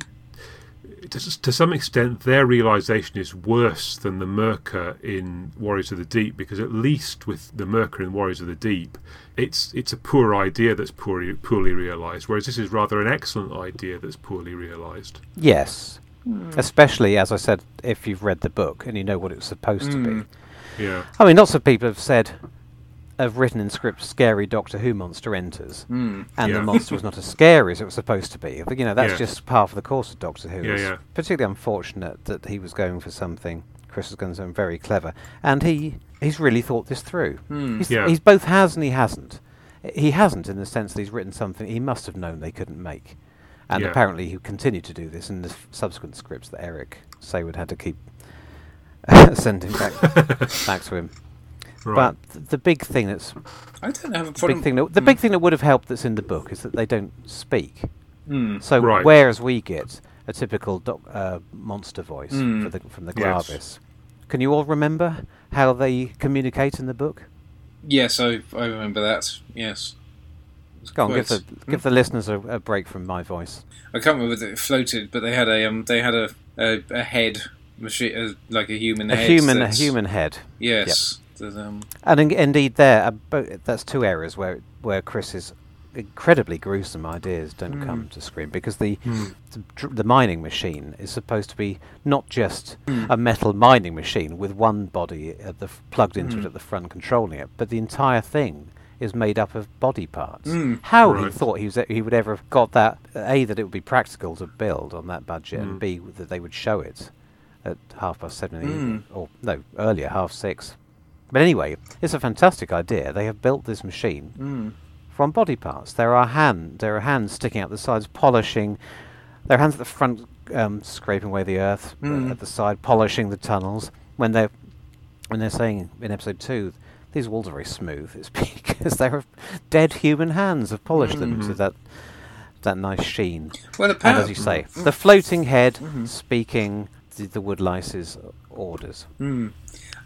to, to some extent, their realization is worse than the Myrka in Warriors of the Deep because at least with the Myrka in Warriors of the Deep, it's it's a poor idea that's poorly poorly realized, whereas this is rather an excellent idea that's poorly realized. Yes, especially as I said, if you've read the book and you know what it's was supposed to Mm. be. Yeah, I mean, lots of people have said, have written in script, scary Doctor Who monster enters, Mm. and Yeah. the monster was not as scary as it was supposed to be. But, You know, that's Yeah. just part of the course of Doctor Who. Yeah, It's yeah. particularly unfortunate that he was going for something. Chris going for something very clever, and he he's really thought this through. Mm. He's, Yeah. he's both has and he hasn't. He hasn't in the sense that he's written something he must have known they couldn't make, and Yeah. apparently he continued to do this in the f- subsequent scripts that Eric Saward had to keep sending back back to him. Right. But the big thing that's I don't have a big thing that, the Mm. big thing that would have helped that's in the book is that they don't speak. Mm. So Right. whereas we get a typical doc, uh, monster voice Mm. for the, from the Yes. Can you all remember how they communicate in the book? Yes, I I remember that. Yes. It's Go on, give the give the listeners a, a break from my voice. I can't remember whether it floated, but they had a um they had a a, a head machine uh, like a human A head. human a human head, Yes. That, um, and in, indeed there that's two areas where where Chris's incredibly gruesome ideas don't Mm. come to screen because the Mm. the, the mining machine is supposed to be not just Mm. a metal mining machine with one body at the f- plugged into Mm. it at the front controlling it, but the entire thing is made up of body parts. Mm. How he thought he was he would ever have got that a that it would be practical to build on that budget, and Mm. b that they would show it at half past seven in the Mm. evening, or no earlier, half six. But anyway, it's a fantastic idea. They have built this machine mm, from body parts. There are hand, there are hands sticking out the sides, polishing. There are hands at the front um, scraping away the earth uh, Mm. at the side, polishing the tunnels. When they're when they're saying in episode two, these walls are very smooth. It's because there are dead human hands have polished them to Mhm. that that nice sheen. Well, And as you say, the floating head Mhm. speaking the, the Woodlice's orders. Mm.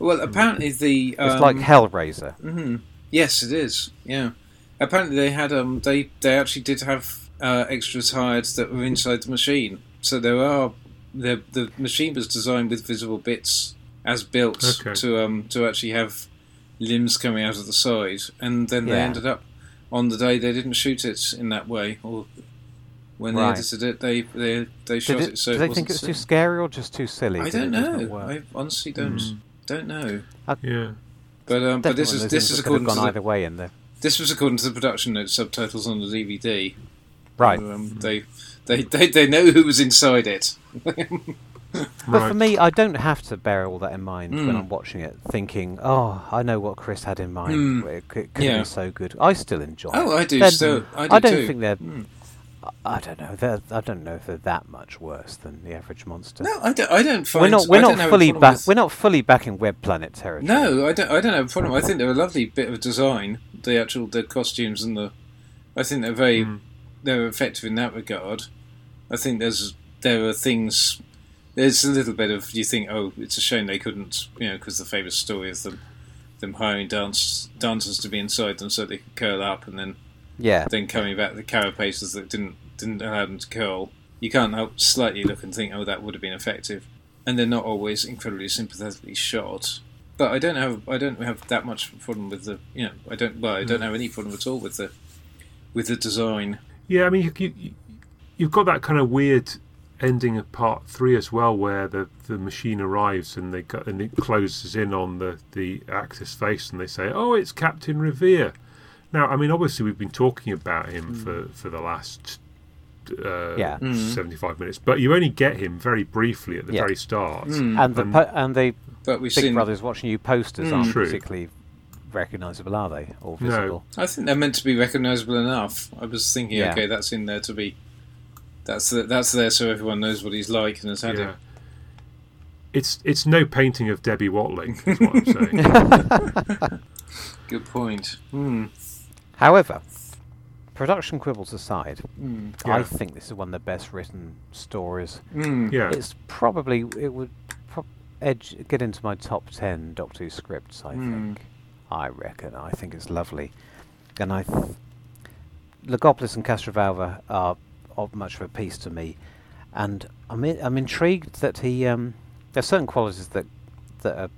Well, apparently the It's um, like Hellraiser. mhm. Yes, it is. Yeah. Apparently they had um they they actually did have uh, extra tires that were inside the machine. So there are the the machine was designed with visible bits as built Okay. to um to actually have limbs coming out of the side, and then they Yeah. ended up on the day they didn't shoot it in that way, or when they Right. edited it, they they they shot Did, it, it, so did it they wasn't think it was too scary or just too silly? I don't it just not know. I honestly don't Mm. Don't know. Yeah. But um, but this is this is that could according gone to the, either way in there. this was according to the production notes subtitles on the DVD. Right. Um, they, they they they know who was inside it. But Right. for me, I don't have to bear all that in mind when Mm. I'm watching it, thinking, "Oh, I know what Chris had in mind. Mm. It could, it could Yeah. be so good." I still enjoy. oh, it. I do. They're- still, I do I don't too. think they're. Mm. I- I don't know. They're, I don't know if they're that much worse than the average monster. No, I don't. I don't find. we're not. We're not don't have a fully problem back. with- We're not fully back in Web Planet territory. No, I don't. I don't have a problem. I think they're a lovely bit of design. The actual the costumes and the, I think they're very Mm. they're effective in that regard. I think there's there are things. There's a little bit of you think, oh, it's a shame they couldn't, you know, because the famous story of them them hiring dance dancers to be inside them so they could curl up and then Yeah. then coming back the carapaces that didn't didn't allow them to curl. You can't help slightly look and think, oh, that would have been effective. And they're not always incredibly sympathetically shot. But I don't have I don't have that much problem with the you know I don't well I don't hmm. have any problem at all with the with the design. Yeah, I mean, you, you, you've got that kind of weird ending of part three as well, where the, the machine arrives and they go, and it closes in on the the actor's face, and they say, "Oh, it's Captain Revere." Now, I mean, obviously, we've been talking about him for for the last uh, Yeah. Mm. seventy five minutes, but you only get him very briefly at the Yeah. very start. Mm. And the And- po- and the But we've Big seen Brothers watching you posters Mm. aren't True. particularly recognisable, are they? Or No. I think they're meant to be recognisable enough. I was thinking, Yeah. okay, that's in there to be that's the, that's there so everyone knows what he's like and has had Yeah. it. It's it's no painting of Debbie Watling, is what I'm saying. Good point. Hmm. However, production quibbles aside, Hmm. Yeah. I think this is one of the best written stories. Hmm. yeah, It's probably it would pro- edge get into my top ten Doctor Who scripts. I Hmm. think. I reckon. I think it's lovely, and I. Th- Logopolis and Castrovalva are of much of a piece to me, and I'm in, I'm intrigued that he um, there's certain qualities that that are,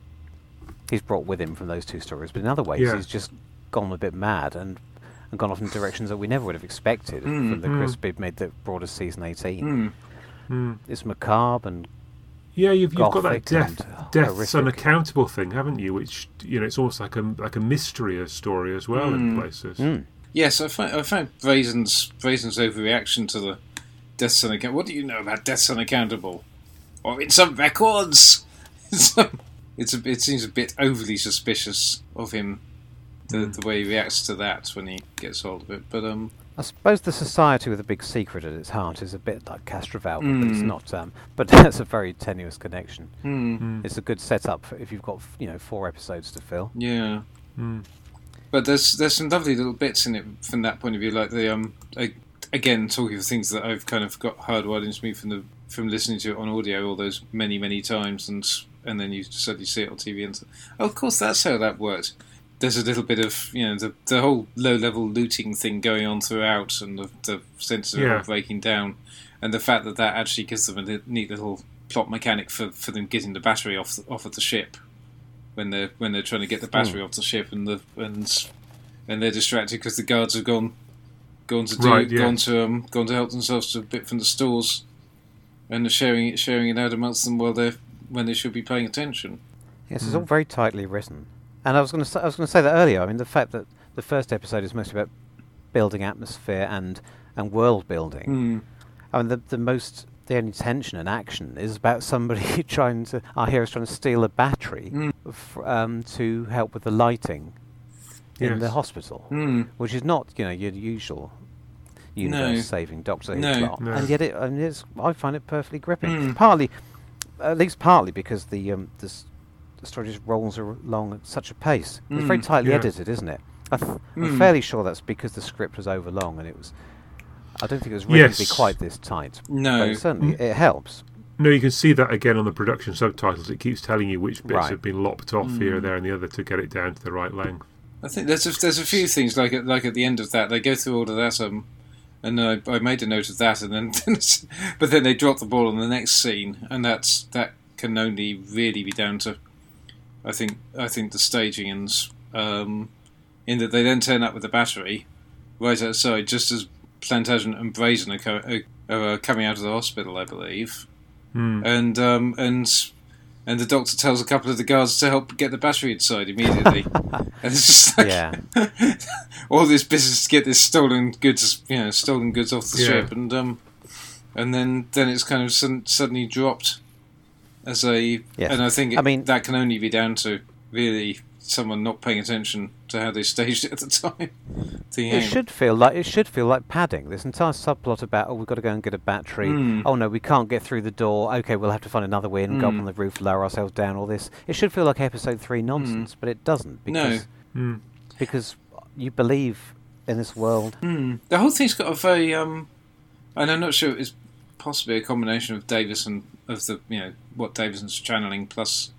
he's brought with him from those two stories, but in other ways Yeah. he's just gone a bit mad and and gone off in directions that we never would have expected Mm, from the mm. Chris Bidmead that brought us season 18. Hmm. Mm. It's macabre and Yeah, you've, you've got that Gothic death, and, oh, death's horrific. unaccountable thing, haven't you? Which you know, it's almost like a like a mystery a story as well in Mm. places. Mm. Yes, I find I find Brazen's Brazen's overreaction to the Death's Unaccountable. What do you know about Death's Unaccountable? Or in some records, it's a, it's a, it seems a bit overly suspicious of him. The, Mm. the way he reacts to that when he gets hold of it, but um, I suppose the society with a big secret at its heart is a bit like Castrovalva, but it's Mm. not. Um, but that's a very tenuous connection. hmm, Mm. It's a good setup for if you've got you know four episodes to fill. yeah. Mm. But there's there's some lovely little bits in it from that point of view, like the um I, again talking of things that I've kind of got hardwired into me from the from listening to it on audio all those many many times, and and then you suddenly see it on TV and oh, of course that's how that worked. There's a little bit of you know the the whole low level looting thing going on throughout, and the the sense of Yeah. breaking down, and the fact that that actually gives them a neat little plot mechanic for, for them getting the battery off the, off of the ship when they're when they're trying to get the battery off the ship and the and and they're distracted because the guards have gone gone to do Right, yeah. gone to um, gone to help themselves to a bit from the stores and they're sharing it sharing it out amongst them while they're when they should be paying attention. Yes, it's Mm. all very tightly written. And I was going to I was going to say that earlier. I mean, the fact that the first episode is mostly about building atmosphere and and world building. Hmm. I mean, the the most the only tension and action is about somebody trying to our hero's trying to steal a battery Mm. f- um, to help with the lighting in the hospital, Hmm. which is not you know your usual universe-saving Doctor Who No. plot, No. and yet it, and it's, I find it perfectly gripping. Mm. Partly, at least partly because the um, the, s- the story just rolls along at such a pace. It's very Mm. tightly Yeah. edited, isn't it? I th- I'm Mm. fairly sure that's because the script was overlong and it was. I don't think it was written to be quite this tight. No. but certainly Mm. it helps. No, you can see that again on the production subtitles. It keeps telling you which bits Right. have been lopped off Mm. here, there, and the other to get it down to the right length. I think there's a, there's a few things like at, like at the end of that they go through all of that um, and I, I made a note of that and then but then they drop the ball on the next scene and that's that can only really be down to I think I think the staging and um, in that they then turn up with the battery right outside just as Plantagenet and Brazen are, co- are, are coming out of the hospital I believe Hmm. and um, and and the doctor tells a couple of the guards to help get the battery inside immediately. and it's just like Yeah. all this business to get this stolen goods, you know, stolen goods off the Yeah. ship, and um, and then then it's kind of sudden, suddenly dropped as a, Yes. and I think I mean- that can only be down to really someone not paying attention to how they staged it at the time. Thinking, It "Hang should feel like it should feel like padding. This entire subplot about oh we've got to go and get a battery. Mm. Oh no, we can't get through the door. Okay, we'll have to find another way and go up Mm. on the roof, lower ourselves down. All this. It should feel like episode three nonsense, but it doesn't because Hmm. because you believe in this world. Hmm. The whole thing's got a very, um, and I'm not sure it's possibly a combination of Davis and of the, you know, what Davison's channeling plus,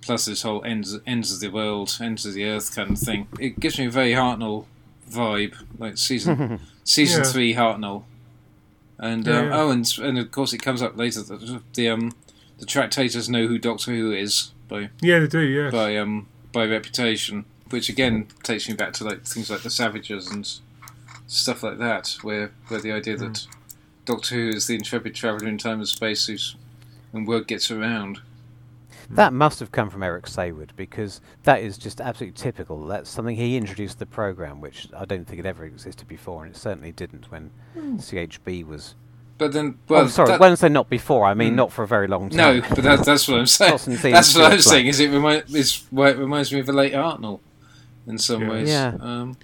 plus this whole ends ends of the world, ends of the earth kind of thing. It gives me a very Hartnell vibe, like season season Yeah. three Hartnell, and Yeah, um, yeah. oh, and and of course it comes up later that the um the Tractators know who Doctor Who is by Yeah, they do. Yeah. by um by reputation, which again takes me back to like things like the Savages and stuff like that, where where the idea that Doctor Who is the intrepid traveller in time and space who's and word gets around. That must have come from Eric Saward because that is just absolutely typical. That's something he introduced the program, which I don't think it ever existed before, and it certainly didn't when CHB was. But then, Well, well, sorry, that- when I say not before, I mean Mm. not for a very long time. no, but that, that's what I'm saying. Not since Ian That's what I'm Stewart saying. Is it remind is why it reminds me of a late Hartnell in some Yeah. ways. Yeah. Um,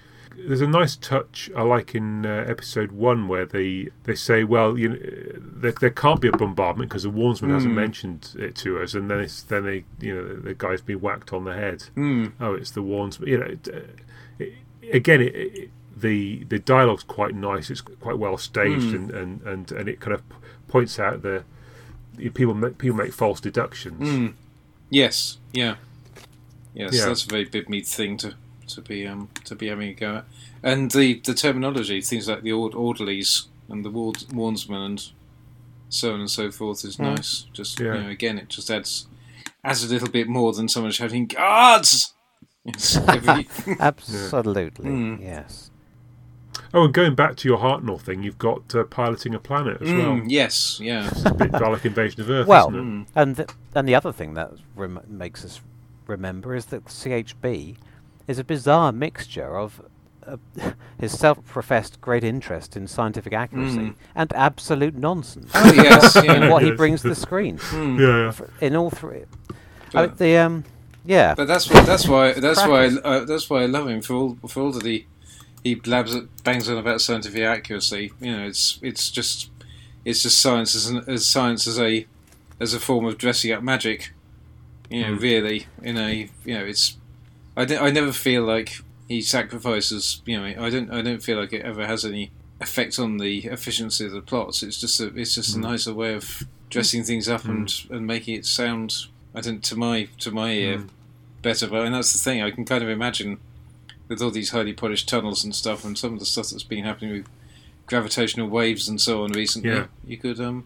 There's a nice touch I like in uh, episode one where they they say, well, you know, there, there can't be a bombardment because the warnsman hasn't Mm. mentioned it to us, and then it's then they you know the guy's been whacked on the head. hmm. Oh, it's the warnsman. You know, it, uh, it, again, it, it, the the dialogue's quite nice. It's quite well staged, Mm. and, and, and, and it kind of points out the you know, people make, people make false deductions. Mm. Yes. Yeah. Yes, Yeah. that's a very big meat thing to to be um to be having a go at, and the the terminology, things like the ord- orderlies and the ward- warnsman and so on and so forth is Mm. nice. Just Yeah. you know, again, it just adds adds a little bit more than someone shouting guards. It's every- Absolutely, Mm. yes. Oh, and going back to your Hartnell thing, you've got uh, piloting a planet as Mm, well. yes, yeah. It's a bit Dalek Invasion of Earth, Well, isn't it? Mm. and th- and the other thing that rem- makes us remember is that CHB is a bizarre mixture of uh, his self-professed great interest in scientific accuracy Mm. and absolute nonsense Oh yes, in yeah. what he brings to the screen. Mm. Yeah, yeah. For- In all three, But- I mean, the um, yeah, But that's what that's why that's why uh, that's why I love him for all for all that he he blabs bangs on about scientific accuracy. You know, it's it's just it's just science as, an, as science as a as a form of dressing up magic. You know, Mm. really, in a you know, it's I, don't- I never feel like he sacrifices. You know, I don't I don't feel like it ever has any effect on the efficiency of the plots. It's just a it's just a Mm. nicer way of dressing things up and and making it sound. I don't to my to my ear Mm. better. But and that's the thing. I can kind of imagine with all these highly polished tunnels and stuff, and some of the stuff that's been happening with gravitational waves and so on recently. Yeah. You could, um,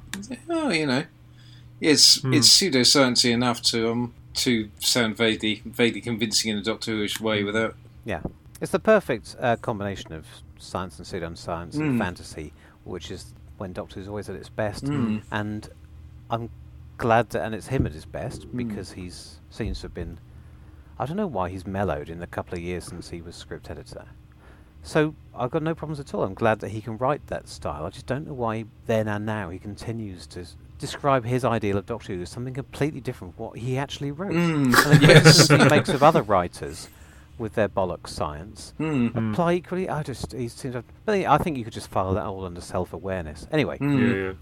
oh, you know, it's Hmm. it's pseudosciencey enough to um to sound vaguely vaguely convincing in a Doctor Whoish way without. yeah. It's the perfect uh, combination of science and pseudoscience and Mm. fantasy, which is when Doctor Who's always at its best. Mm. And I'm glad that, and it's him at his best Mm. because he's seems to have been. I don't know why he's mellowed in the couple of years since he was script editor. So I've got no problems at all. I'm glad that he can write that style. I just don't know why then and now he continues to describe his ideal of Doctor Who as something completely different from what he actually wrote. Mm, And the yes. he makes of other writers with their bollocks science Hmm. apply equally. I just he seems. to- But I think you could just file that all under self-awareness. Anyway, Hmm. Yeah, yeah.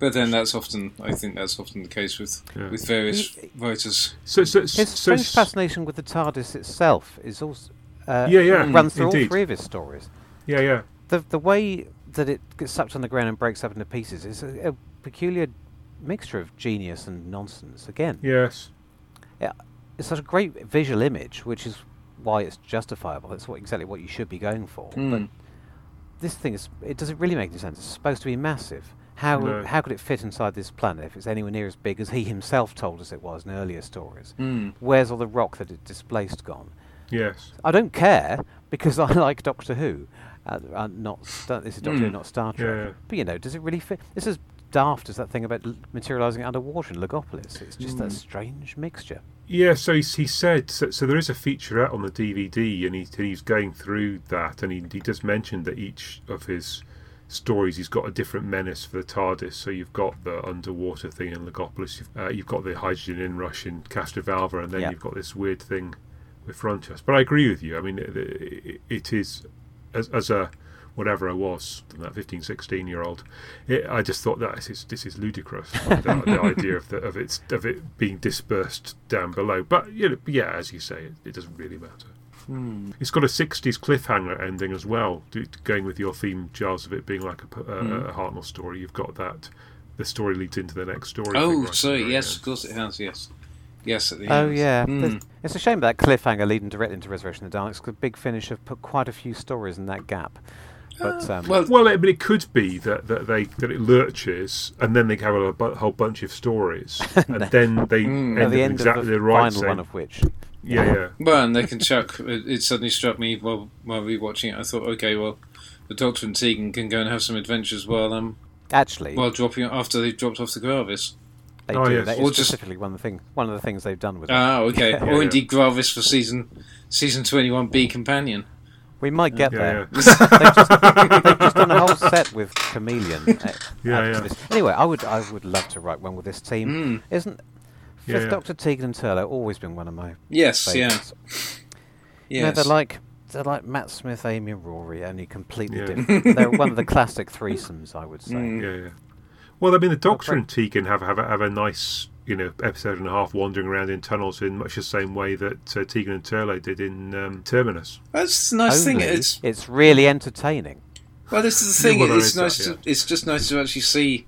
But then that's often, I think that's often the case with Yeah. with various He- writers. So, so, his so, strange fascination with the TARDIS itself is also uh, Yeah, yeah, runs through all three of his stories. yeah, yeah. The the way that it gets sucked on the ground and breaks up into pieces is a, a peculiar mixture of genius and nonsense. Again, Yes. it's such a great visual image, which is why it's justifiable. It's what exactly what you should be going for. But Mm. this thing is it doesn't really make any sense. It's supposed to be massive. How No. how could it fit inside this planet if it's anywhere near as big as he himself told us it was in earlier stories? Hmm. Where's all the rock that it displaced gone? Yes. I don't care because I like Doctor Who. Uh, uh, not Star- this is Doctor Who, Mm. not Star Trek. Yeah, yeah. But you know, does it really fit? This is daft as that thing about l- materialising underwater in Logopolis. It's just that Mm. strange mixture. Yeah, so he, he said so, so. There is a feature out on the DVD, and he, he's going through that, and he, he just mentioned that each of his stories, he's got a different menace for the TARDIS. So you've got the underwater thing in Logopolis, you've, uh, you've got the hydrogen inrush in Castrovalva, and then you've got this weird thing with Frontios. But I agree with you. I mean, it, it, it is as, as a whatever I was, that 15, 16 year old, it, I just thought that this is, this is ludicrous. the, the idea of, the, of, its, of it being dispersed down below. But you know, yeah, as you say, it, it doesn't really matter. Hmm. It's got a 60s cliffhanger ending as well, going with your theme, Giles, of it being like a, p- a, Hmm. a Hartnell story. You've got that, the story leads into the next story. Oh, right at sorry. Yes, end. of course it has. Yes, yes. At the Oh end. yeah. There's- it's a shame that cliffhanger leading directly into Resurrection of the Daleks. 'cause The big finish have put quite a few stories in that gap. But um, Well, Well, it, but it could be that, that they that it lurches, and then they have a, bu- whole bunch of stories, and then they Mm. end up the end exactly of the the right final same. one of which, Yeah, yeah, Well, and they can chuck. It, it suddenly struck me while while rewatching it. I thought, okay, well, the Doctor and Tegan can go and have some adventures while um actually, while dropping after they've dropped off the Gravis. they Oh, do. yes. That Or is just- specifically one of the thing, one of the things they've done with it. Ah, okay. Yeah, or yeah. indeed Gravis for season season twenty one B companion. We might get yeah, there. yeah. they've, just, they've just done a whole set with Kamelion. uh, Yeah, added yeah. Anyway, I would I would love to write one with this team. Mm. Isn't Yeah, Fifth yeah. Doctor Tegan and Turlough always been one of my Yes, yeah, favourites? You know, yes. they're like they're like Matt Smith, Amy, and Rory, only completely Yeah. different. they're one of the classic threesomes, I would say. Mm. yeah, yeah. Well, I mean, the Doctor great. and Tegan have have a, have a nice, you know, episode and a half wandering around in tunnels in much the same way that uh, Tegan and Turlough did in um, Terminus. That's the nice thing. It's it's really entertaining. well, this is the thing. Well, it's is that, nice. yeah. to, it's just nice to actually see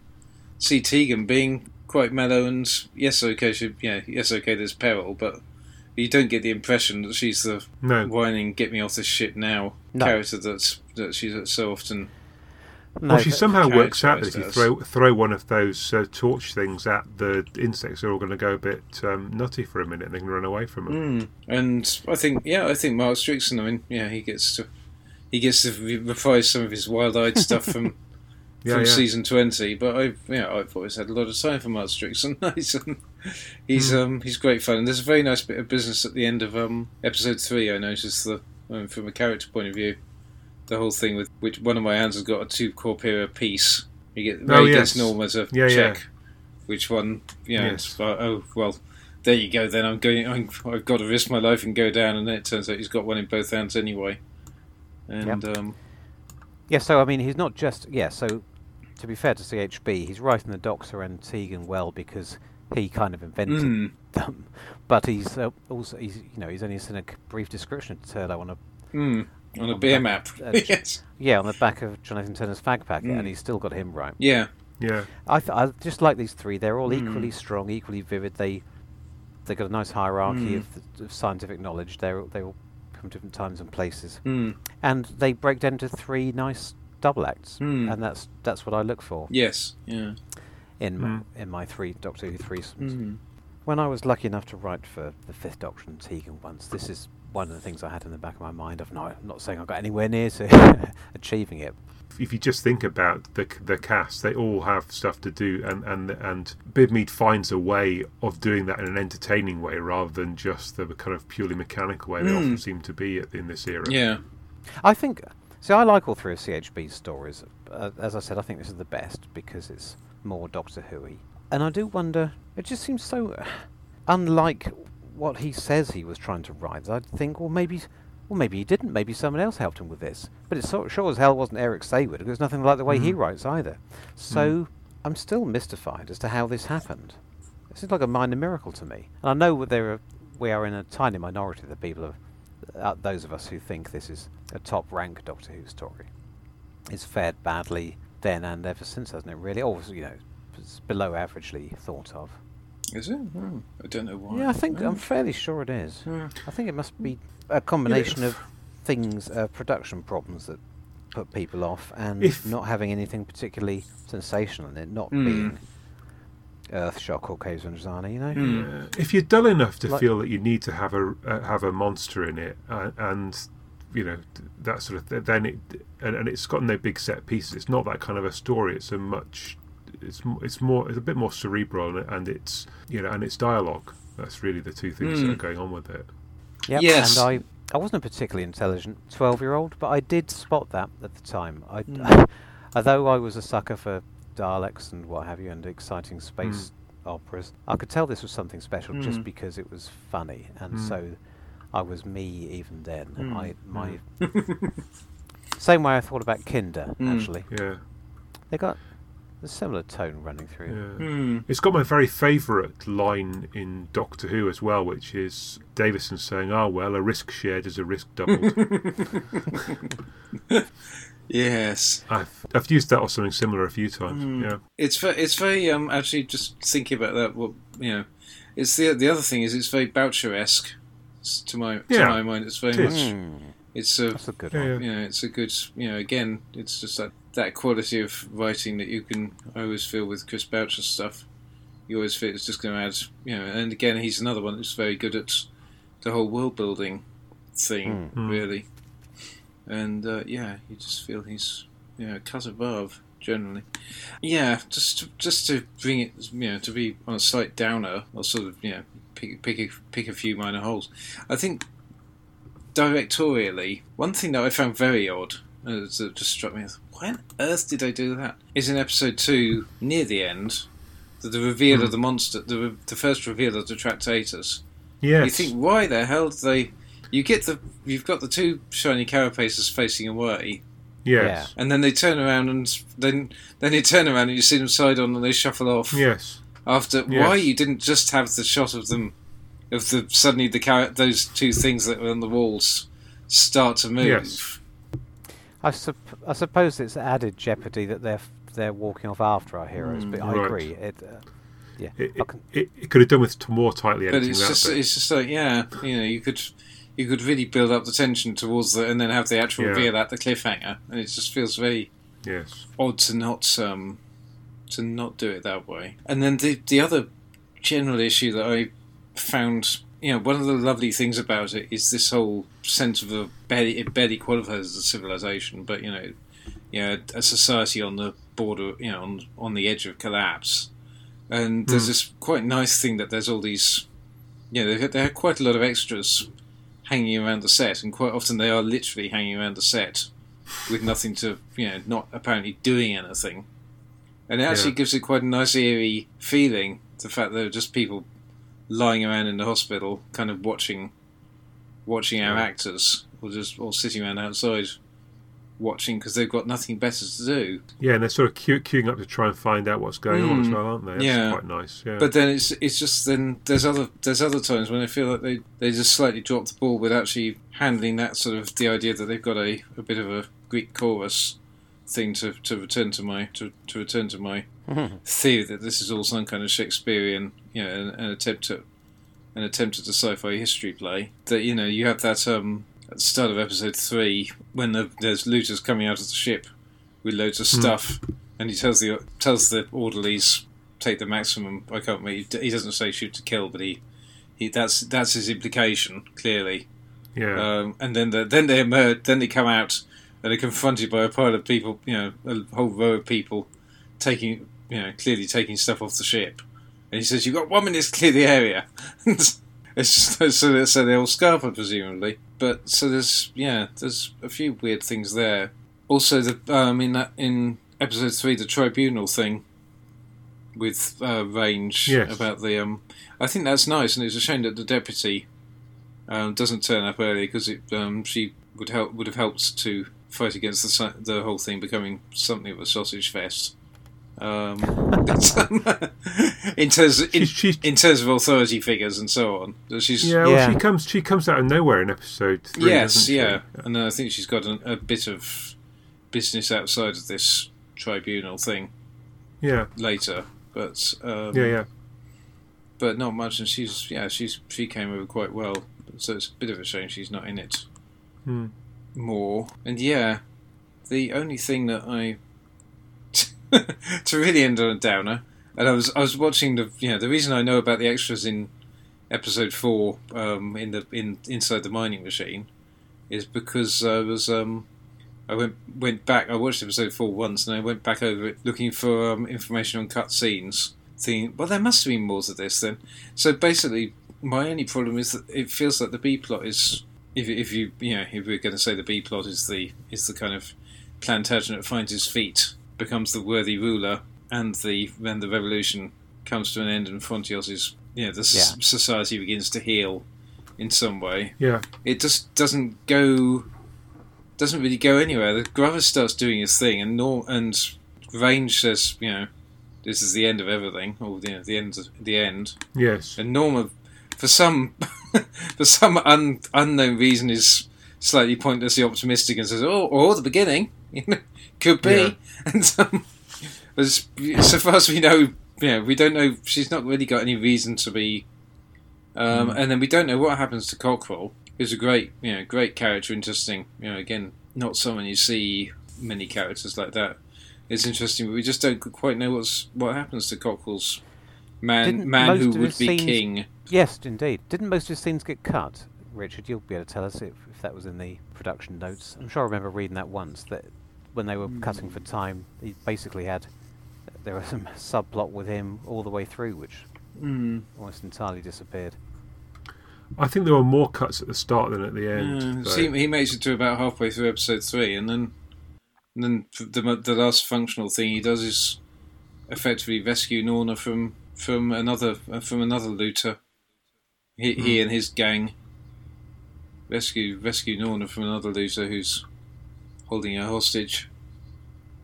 see Tegan being quite mellow and yes, okay, she, yeah, yes, okay. There's peril, but you don't get the impression that she's the No, whining "get me off this shit now" No. character that's that she's so often. No, well, she somehow works out that if you throw throw one of those uh, torch things at the insects, they're all going to go a bit um, nutty for a minute, and they can run away from them. Mm. And I think, yeah, I think Mark Strickson. I mean, yeah, he gets to he gets to re- reprise some of his wild-eyed stuff from Yeah, from yeah. season twenty. But I've yeah, I've always had a lot of time for Mark Strickson. he's um, he's Hmm. um, he's great fun. And there's a very nice bit of business at the end of um, episode three. I noticed the um, from a character point of view, the whole thing with which one of my hands has got a two corpora piece. You get Oh, Ray gets yes. Norna to Yeah, check yeah. which one. You know, Yes. it's oh well. There you go. Then I'm going. I'm, I've got to risk my life and go down, and then it turns out he's got one in both hands anyway. And um, Yeah, so I mean, he's not just yeah. So to be fair to CHB, he's writing the Doctor and Tegan well because he kind of invented mm, them, but he's uh, also he's you know he's only seen a brief description of Turlough on a mm, on a On beer the map. uh, yes. yeah on the back of John Nathan-Turner's fag packet, Mm. and he's still got him right. Yeah. Yeah, I th- I just like these three. They're all Mm. equally strong, equally vivid. They they got a nice hierarchy Mm. of, th- of scientific knowledge. They're they all come from different times and places, Mm, and they break down to three nice double acts, Mm. and that's that's what I look for yes. Yeah. in my, Mm. in my three Doctor Who threesomes. Mm. When I was lucky enough to write for the Fifth Doctor and Tegan once, this is one of the things I had in the back of my mind. Of not, I'm not saying I got anywhere near to achieving it. if you just think about the the cast, they all have stuff to do, and and and Bidmead finds a way of doing that in an entertaining way rather than just the kind of purely mechanical way they Mm. often seem to be in this era. Yeah. I think. See, I like all three of CHB's stories. Uh, as I said, I think this is the best because it's more Doctor Who-y. And I do wonder. It just seems so unlike what he says he was trying to write, I'd think, well, maybe, well, maybe he didn't. Maybe someone else helped him with this. But it's sort sure as hell wasn't Eric Saward, because There's nothing like the way he Mm. writes either. So I'm still mystified as to how this happened. It seems like a minor miracle to me. And I know there are, we are in a tiny minority of the people of uh, those of us who think this is a top rank Doctor Who story. It's fared badly then and ever since, hasn't it? Really, or you know, it's below averagely thought of. Is it? Hmm, I don't know why. Yeah, I think Hmm. I'm fairly sure it is. Hmm. I think it must be a combination of things, uh, production problems that put people off, and If- not having anything particularly sensational in it, not Hmm. being Earthshock or Caves and Zana, you know. Hmm. Uh, if you're dull enough to Like- feel that you need to have a uh, have a monster in it, uh, and you know that sort of th- then it and, and it's got no big set pieces. It's not that kind of a story. It's a much it's it's more it's a bit more cerebral and, and it's you know and it's dialogue. That's really the two things that Mm. are going on with it. Yep, Yes. And I, I wasn't a particularly intelligent 12 year old, but I did spot that at the time. I, Mm. although I was a sucker for Daleks and what have you, and exciting space operas, I could tell this was something special just Mm. because it was funny. And Mm. so I was me even then. Mm. I, my Same way I thought about Kinda, Mm. actually. Yeah, They got a similar tone running through. yeah. Hmm. It's got my very favourite line in Doctor Who as well, which is Davison saying, "Ah, well, a risk shared is a risk doubled." Yes. I've I've used that or something similar a few times. Mm. Yeah. It's very, it's very um actually just thinking about that. What you know, it's the the other thing is it's very Boucher-esque to my to Yeah, my mind. It's very it is. much Mm, it's a that's a good Yeah, one. yeah. you know it's a good you know again it's just that that quality of writing that you can I always feel with Chris Boucher's stuff. You always feel it's just going to add you know, and again he's another one who's very good at the whole world building thing. Mm. really, and uh, yeah, you just feel he's you know cut above generally. Yeah, just to, just to bring it, you know, to be on a slight downer, or sort of, you know, pick pick a, pick a few minor holes. I think directorially, one thing that I found very odd, uh, that just struck me as, why on earth did they do that? Is in episode two, near the end, the, the reveal Hmm. of the monster, the the first reveal of the Tractators. Yes. You think, why the hell did they? You get the, you've got the two shiny carapaces facing away, yes. and then they turn around and then then they turn around and you see them side on and they shuffle off. Yes. After Yes. why you didn't just have the shot of them of the suddenly the car- those two things that were on the walls start to move. Yes. I, sup- I suppose it's added jeopardy that they're f- they're walking off after our heroes, Mm, but I agree. It, uh, yeah, It, it, can- it, it could have done with t- more tightly But it's just bit. it's just like yeah, you know, you could you could really build up the tension towards the and then have the actual Yeah. reveal at the cliffhanger, and it just feels very yes. odd to not um to not do it that way. And then the the other general issue that I found, you know, one of the lovely things about it is this whole sense of a barely it barely qualifies as a civilization, but you know, you know, a society on the border, you know, on on the edge of collapse. And there's Hmm. this quite nice thing that there's all these, you know, they had quite a lot of extras hanging around the set, and quite often they are literally hanging around the set with nothing to, you know, not apparently doing anything. And it actually Yeah. gives it quite a nice eerie feeling. The fact that there are just people lying around in the hospital, kind of watching, watching our actors, or just or sitting around outside, watching because they've got nothing better to do. Yeah, and they're sort of queue- queuing up to try and find out what's going on as Mm. well, aren't they? That's Yeah. quite nice. Yeah. But then it's it's just then there's other there's other times when I feel like they they just slightly drop the ball with actually handling that sort of the idea that they've got a, a bit of a Greek chorus thing to, to return to my to, to return to my theory that this is all some kind of Shakespearean you know an, an attempt at an attempt at a sci-fi history play that you know you have that um at the start of episode three when the, there's looters coming out of the ship with loads of Hmm. stuff and he tells the tells the orderlies take the maximum. I can't. remember, He doesn't say shoot to kill, but he, he that's that's his implication clearly. yeah. Um, and then the, then they emerge. Then they come out and are confronted by a pile of people. You know, a whole row of people taking you know clearly taking stuff off the ship. And he says, "You've got one minute to clear the area." it's just so they so they all scarper presumably. But so there's yeah there's a few weird things there. Also, the um, in that in episode three, the tribunal thing with uh, range Yes. about the. Um, I think that's nice, and it's a shame that the deputy um, doesn't turn up early because it um, she would help would have helped to fight against the the whole thing becoming something of a sausage fest. Um, but, um, in terms in, She's- she's- in terms of authority figures and so on, she's Yeah, well, Yeah. she comes. She comes out of nowhere in episode three. yes, yeah, and I think she's got a, a bit of business outside of this tribunal thing yeah, later, but um, yeah, yeah. but not much. And she's yeah, she's she came over quite well. So it's a bit of a shame she's not in it Hmm. more. And yeah, the only thing that I to really end on a downer, and I was I was watching the you know the reason I know about the extras in episode four um, in the in inside the mining machine is because I was um, I went went back. I watched episode four once, and I went back over it looking for um, information on cut scenes. Thinking, well, there must have been more to this then. So basically, my only problem is that it feels like the B plot is, if if you you know if we're going to say the B plot is the is the kind of Plantagenet finds his feet, becomes the worthy ruler, and the when the revolution comes to an end and Frontios is you know the s- society begins to heal in some way yeah. it just doesn't go doesn't really go anywhere. The Grover starts doing his thing, and Nor- and Range says, you know, this is the end of everything, or you know, the end, of the end. Yes. And Norna, for some for some un, unknown reason, is slightly pointlessly optimistic and says, "Oh, or the beginning, you know, could be." Yeah. And um, as so far as we know, know, we don't know. She's not really got any reason to be. Um, And then we don't know what happens to Cockerill, who's a great, you know, great character, interesting. You know, again, not someone you see many characters like that. It's interesting, but we just don't quite know what's what happens to Cockerill's man, Didn't man who would be scenes- king. Yes, indeed. Didn't most of his scenes get cut? Richard, you'll be able to tell us if, if that was in the production notes. I'm sure I remember reading that once, that when they were cutting for time, he basically had, there was some subplot with him all the way through, which Mm. almost entirely disappeared. I think there were more cuts at the start than at the end. Yeah, though. see, he makes it to about halfway through episode three, and then, and then the the last functional thing he does is effectively rescue Norna from from another uh, from another looter. He, he and his gang rescue rescue Norna from another looter who's holding her hostage,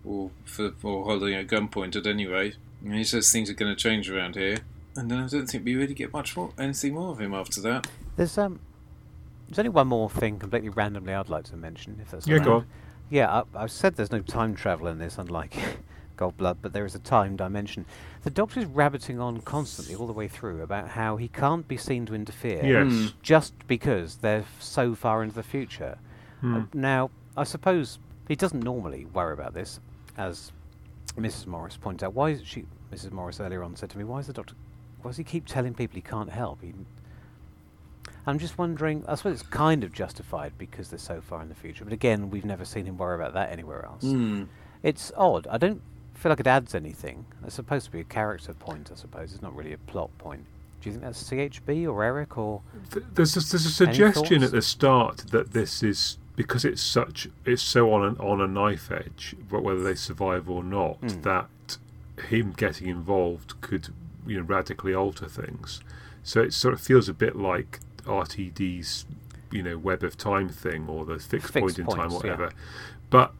or for or holding her at gunpoint at any rate. And he says things are going to change around here, and then I don't think we really get much more anything more of him after that. There's um, there's only one more thing completely randomly I'd like to mention, if that's Yeah, go on. Yeah, I, I've said there's no time travel in this, unlike Cold Blood, but there is a time dimension. The Doctor's rabbiting on constantly all the way through about how he can't be seen to interfere Yes. Mm. just because they're so far into the future. Hmm. Uh, now, I suppose he doesn't normally worry about this, as Mrs. Morris pointed out. Why is she? Mrs. Morris earlier on said to me, "Why is the Doctor? Why does he keep telling people he can't help?" He, I'm just wondering. I suppose it's kind of justified because they're so far in the future. But again, we've never seen him worry about that anywhere else. Mm. It's odd. I don't feel like it adds anything. It's supposed to be a character point, I suppose. It's not really a plot point. Do you think that's CHB or Eric or? Th- There's a, there's a suggestion at the start that this is because it's such it's so on an, on a knife edge, but whether they survive or not, Hmm. that him getting involved could you know radically alter things. So it sort of feels a bit like RTD's you know web of time thing or the fixed, Fixed point in time, points, yeah. whatever. But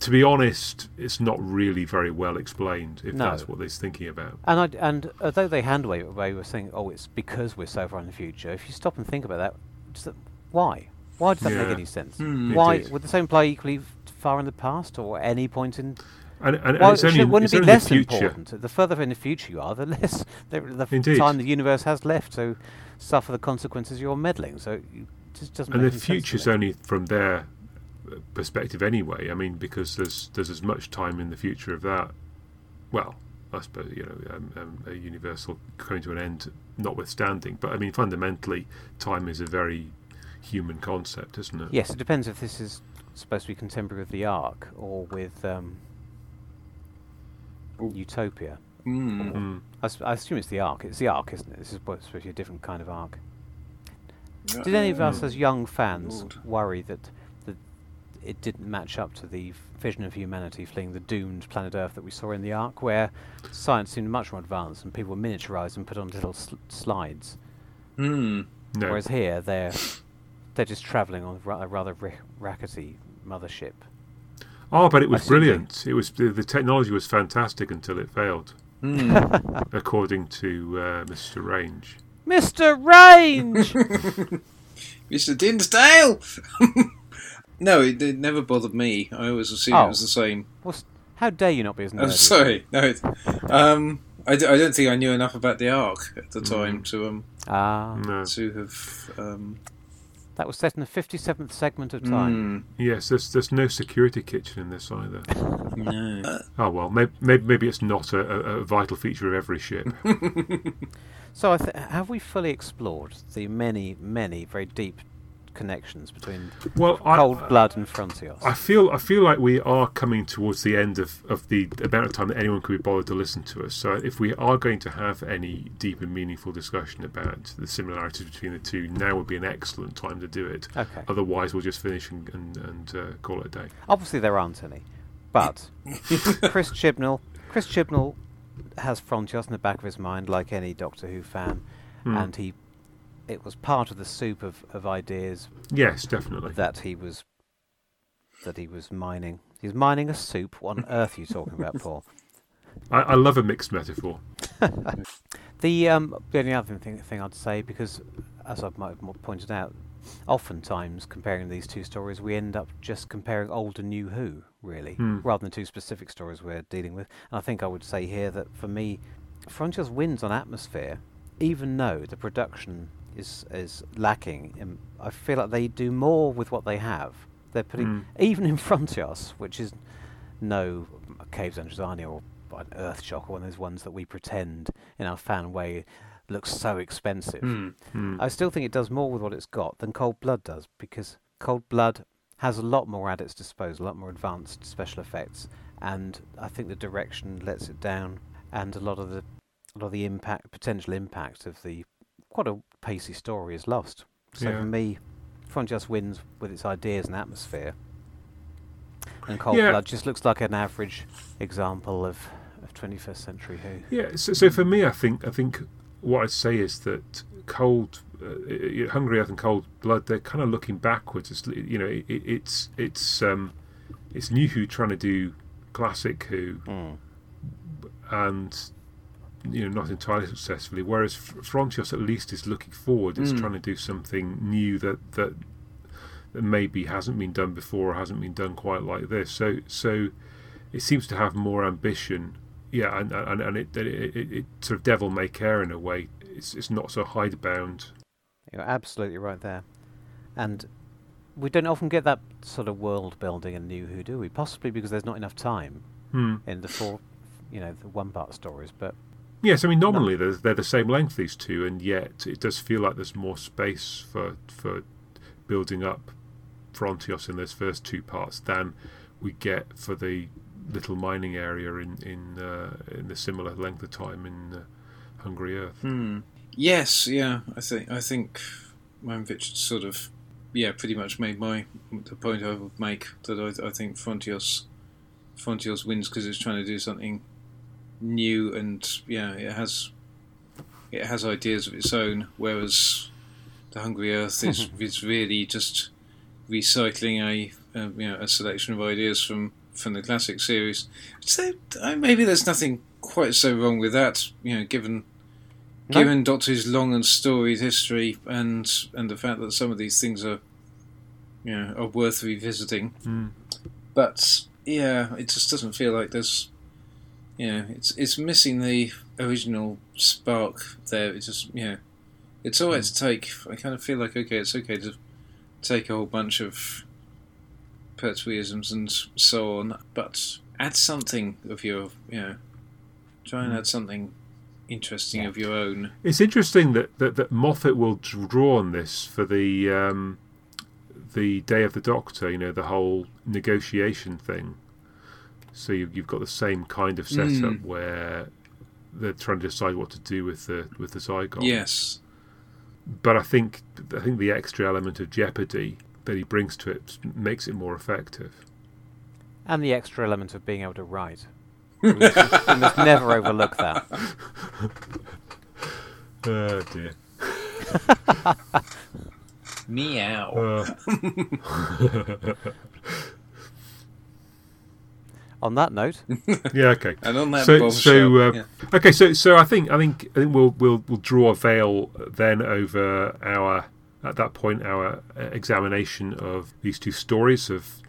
to be honest, it's not really very well explained if No. that's what they're thinking about. And I, and although they hand wave away with saying, "Oh, it's because we're so far in the future," if you stop and think about that, just that- why? Why does that make any sense? Hmm. Why would the same apply equally far in the past or any point in? And, and, and Why it's only, should, wouldn't it's it be less the important? The further in the future you are, the less the, the time the universe has left to suffer the consequences of your meddling. So it just doesn't. and make the any sense to future's only from their uh, perspective anyway. I mean, because there's there's as much time in the future of that. Well, I suppose you know um, um, a universal coming to an end, notwithstanding. But I mean, fundamentally, time is a very human concept, isn't it? Yes, it depends if this is supposed to be contemporary with the Ark or with um, Utopia. Mm. Mm. I, s- I assume it's the Ark. It's the Ark, isn't it? This is supposed to be a different kind of Ark. Did any of us, Oh, as young fans, Lord. worry that the it didn't match up to the vision of humanity fleeing the doomed planet Earth that we saw in the Ark, where science seemed much more advanced and people were miniaturized and put on little sl- slides. Hmm. No. Whereas here, they're they're just travelling on a rather ri- rackety mothership. Oh, but it was see. brilliant. It was the, the technology was fantastic until it failed, Hmm. according to uh, Mr. Range. Mr. Range. Mr. Dinsdale. no, it, it never bothered me. I always assumed Oh. it was the same. What's, how dare you not be as nerdy? I'm sorry. No, it, um, I, d- I don't think I knew enough about the Ark at the time to um Ah, No. to have um. That was set in the fifty-seventh segment of time. hmm, Yes, there's there's no security kitchen in this either. no. Oh well, maybe maybe, maybe it's not a, a, a vital feature of every ship. So, I th- have we fully explored the many, many very deep connections between Well, I, Blood and Frontios? I feel I feel like we are coming towards the end of, of the amount of time that anyone could be bothered to listen to us. So if we are going to have any deep and meaningful discussion about the similarities between the two, now would be an excellent time to do it. Okay. Otherwise, we'll just finish and and, and uh, call it a day. Obviously, there aren't any, but Chris Chibnall, Chris Chibnall has Frontios in the back of his mind, like any Doctor Who fan, Hmm. and he, it was part of the soup of, of ideas Yes, definitely. that he was, that he was mining. He's mining a soup. What on earth are you talking about, Paul? I, I love a mixed metaphor. The um, the only other thing, thing I'd say, because as I've might have pointed out, oftentimes comparing these two stories, we end up just comparing old and new Who, really, Hmm. rather than two specific stories we're dealing with. And I think I would say here that for me, Frontios wins on atmosphere, even though the production is is lacking. In, I feel like they do more with what they have. They're putting Hmm. even in Frontios, which is no Caves of Androzani or an Earthshock or one of those ones that we pretend in our fan way looks so expensive. Hmm. Hmm. I still think it does more with what it's got than Cold Blood does because Cold Blood has a lot more at its disposal, a lot more advanced special effects, and I think the direction lets it down, and a lot of the a lot of the impact, potential impact of the quite a pacey story is lost. So Yeah. for me, Front just wins with its ideas and atmosphere, and Cold Yeah. Blood just looks like an average example of, of 21st century Who. Yeah, so, so for me, I think I think what I'd say is that cold, uh, hungry earth and cold blood, they're kind of looking backwards. It's you know, it, it's it's um, it's new Who trying to do classic Who, Mm. and you know, not entirely successfully. Whereas Frontios at least is looking forward. It's Mm. trying to do something new that that that maybe hasn't been done before or hasn't been done quite like this. So so it seems to have more ambition. Yeah, and and, and it, it, it, it sort of devil may care in a way. It's it's not so hidebound. You're absolutely right there. And we don't often get that sort of world building in New Who, do we? Possibly because there's not enough time Hmm. in the four, you know, the one part stories. But Yes, I mean nominally they're, they're the same length these two, and yet it does feel like there's more space for for building up Frontios in those first two parts than we get for the little mining area in in uh, in the similar length of time in uh, Hungry Earth. Hmm. Yes, yeah. I think I think Manvich sort of yeah, pretty much made my the point I would make that I, I think Frontios Frontios wins because it's trying to do something new and yeah, it has it has ideas of its own, whereas the Hungry Earth is is really just recycling a, a you know a selection of ideas from from the classic series. So uh, maybe there's nothing quite so wrong with that, you know, given No. given Doctor Who's long and storied history and and the fact that some of these things are you know are worth revisiting. Hmm. But yeah, it just doesn't feel like there's you know it's it's missing the original spark there. It's just you know it's alright to take. I kind of feel like okay, it's okay to take a whole bunch of Pertweeisms and so on, but add something of your you know try and Hmm. add something interesting Yeah. of your own. It's interesting that, that, that Moffat will draw on this for the um, the Day of the Doctor. You know, the whole negotiation thing. So you, you've got the same kind of setup Mm. where they're trying to decide what to do with the with the Zygon. Yes. but I think I think the extra element of jeopardy that he brings to it makes it more effective. And the extra element of being able to write. we, must, we must never overlook that. Oh dear. Meow. Uh, On that note, yeah. Okay. and on that so, bombshell, so uh, yeah. okay, so so I think I think I think we'll we'll we'll draw a veil then over our at that point our uh, examination of these two stories of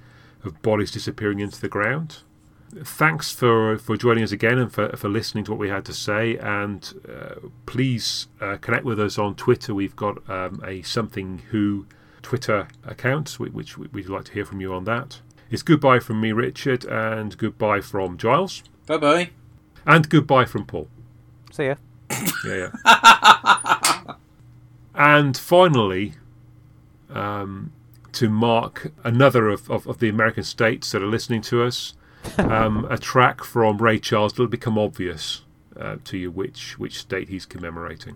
of bodies disappearing into the ground. Thanks for for joining us again and for for listening to what we had to say. And uh, please uh, connect with us on Twitter. We've got um, a something who Twitter account, which we'd like to hear from you on that. It's goodbye from me, Richard, and goodbye from Giles, Bye bye. and goodbye from Paul. see ya. Yeah, yeah. and finally, um, to mark another of, of, of the American states that are listening to us, um, a track from Ray Charles. It'll become obvious uh, to you which which state he's commemorating.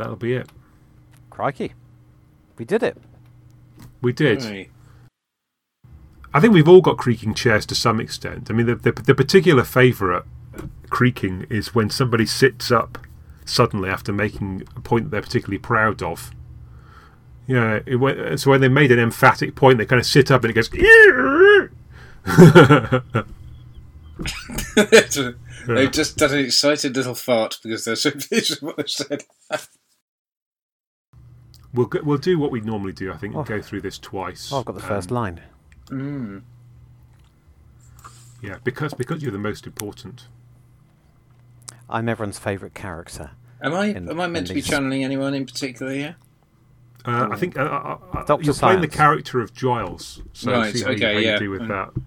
That'll be it. Crikey. We did it. We did. Right. I think we've all got creaking chairs to some extent. I mean, the, the, the particular favourite creaking is when somebody sits up suddenly after making a point that they're particularly proud of. Yeah, it, went- so when they made an emphatic point, they kind of sit up and it goes. They've just done an excited little fart because they're so pleased with what they've said. We'll go, we'll do what we normally do. I think and go through this twice. Oh, I've got the first Um, line. Mm. Yeah, because because you're the most important. I'm everyone's favourite character. Am I? In- am I meant to be channeling anyone in particular here? Uh, I think uh, uh, uh, Dr. you're playing the character of Giles. So Right, see how, you, okay, how you yeah. do with Mm. that.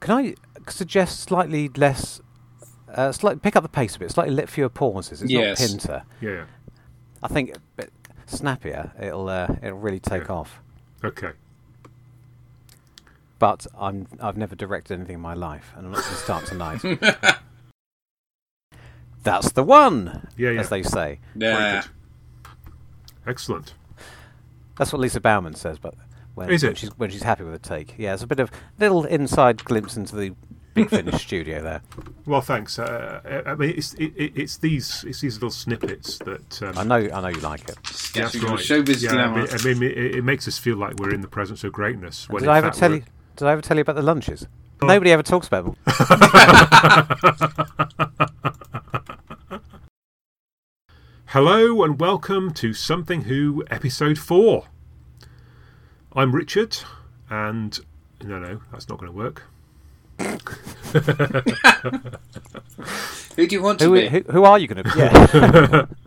Can I suggest slightly less, uh, slightly pick up the pace a bit, slightly let fewer pauses? It's Yes. not Pinter. Yeah. I think a bit snappier. It'll uh, it'll really take Yeah. off. Okay. But I'm I've never directed anything in my life, and I'm not going to start tonight. That's the one, Yeah, yeah. as they say. Yeah. Excellent. That's what Lisa Bowerman says, but when, Is when it? she's when she's happy with a take, yeah, it's a bit of little inside glimpse into the Big Finish studio there. Well, thanks. Uh, I mean, it's it, it, it's these it's these little snippets that um, I know I know you like it. that's Yes, right. Showbiz yeah, glamour. I mean, I mean it, it makes us feel like we're in the presence of greatness. when Did I ever tell we're- you? Did I ever tell you about the lunches? Oh. Nobody ever talks about them. Hello and welcome to Something Who episode four. I'm Richard, and no, no, that's not going to work. Who do you want to Who, be? who, who are you going to be? Yeah.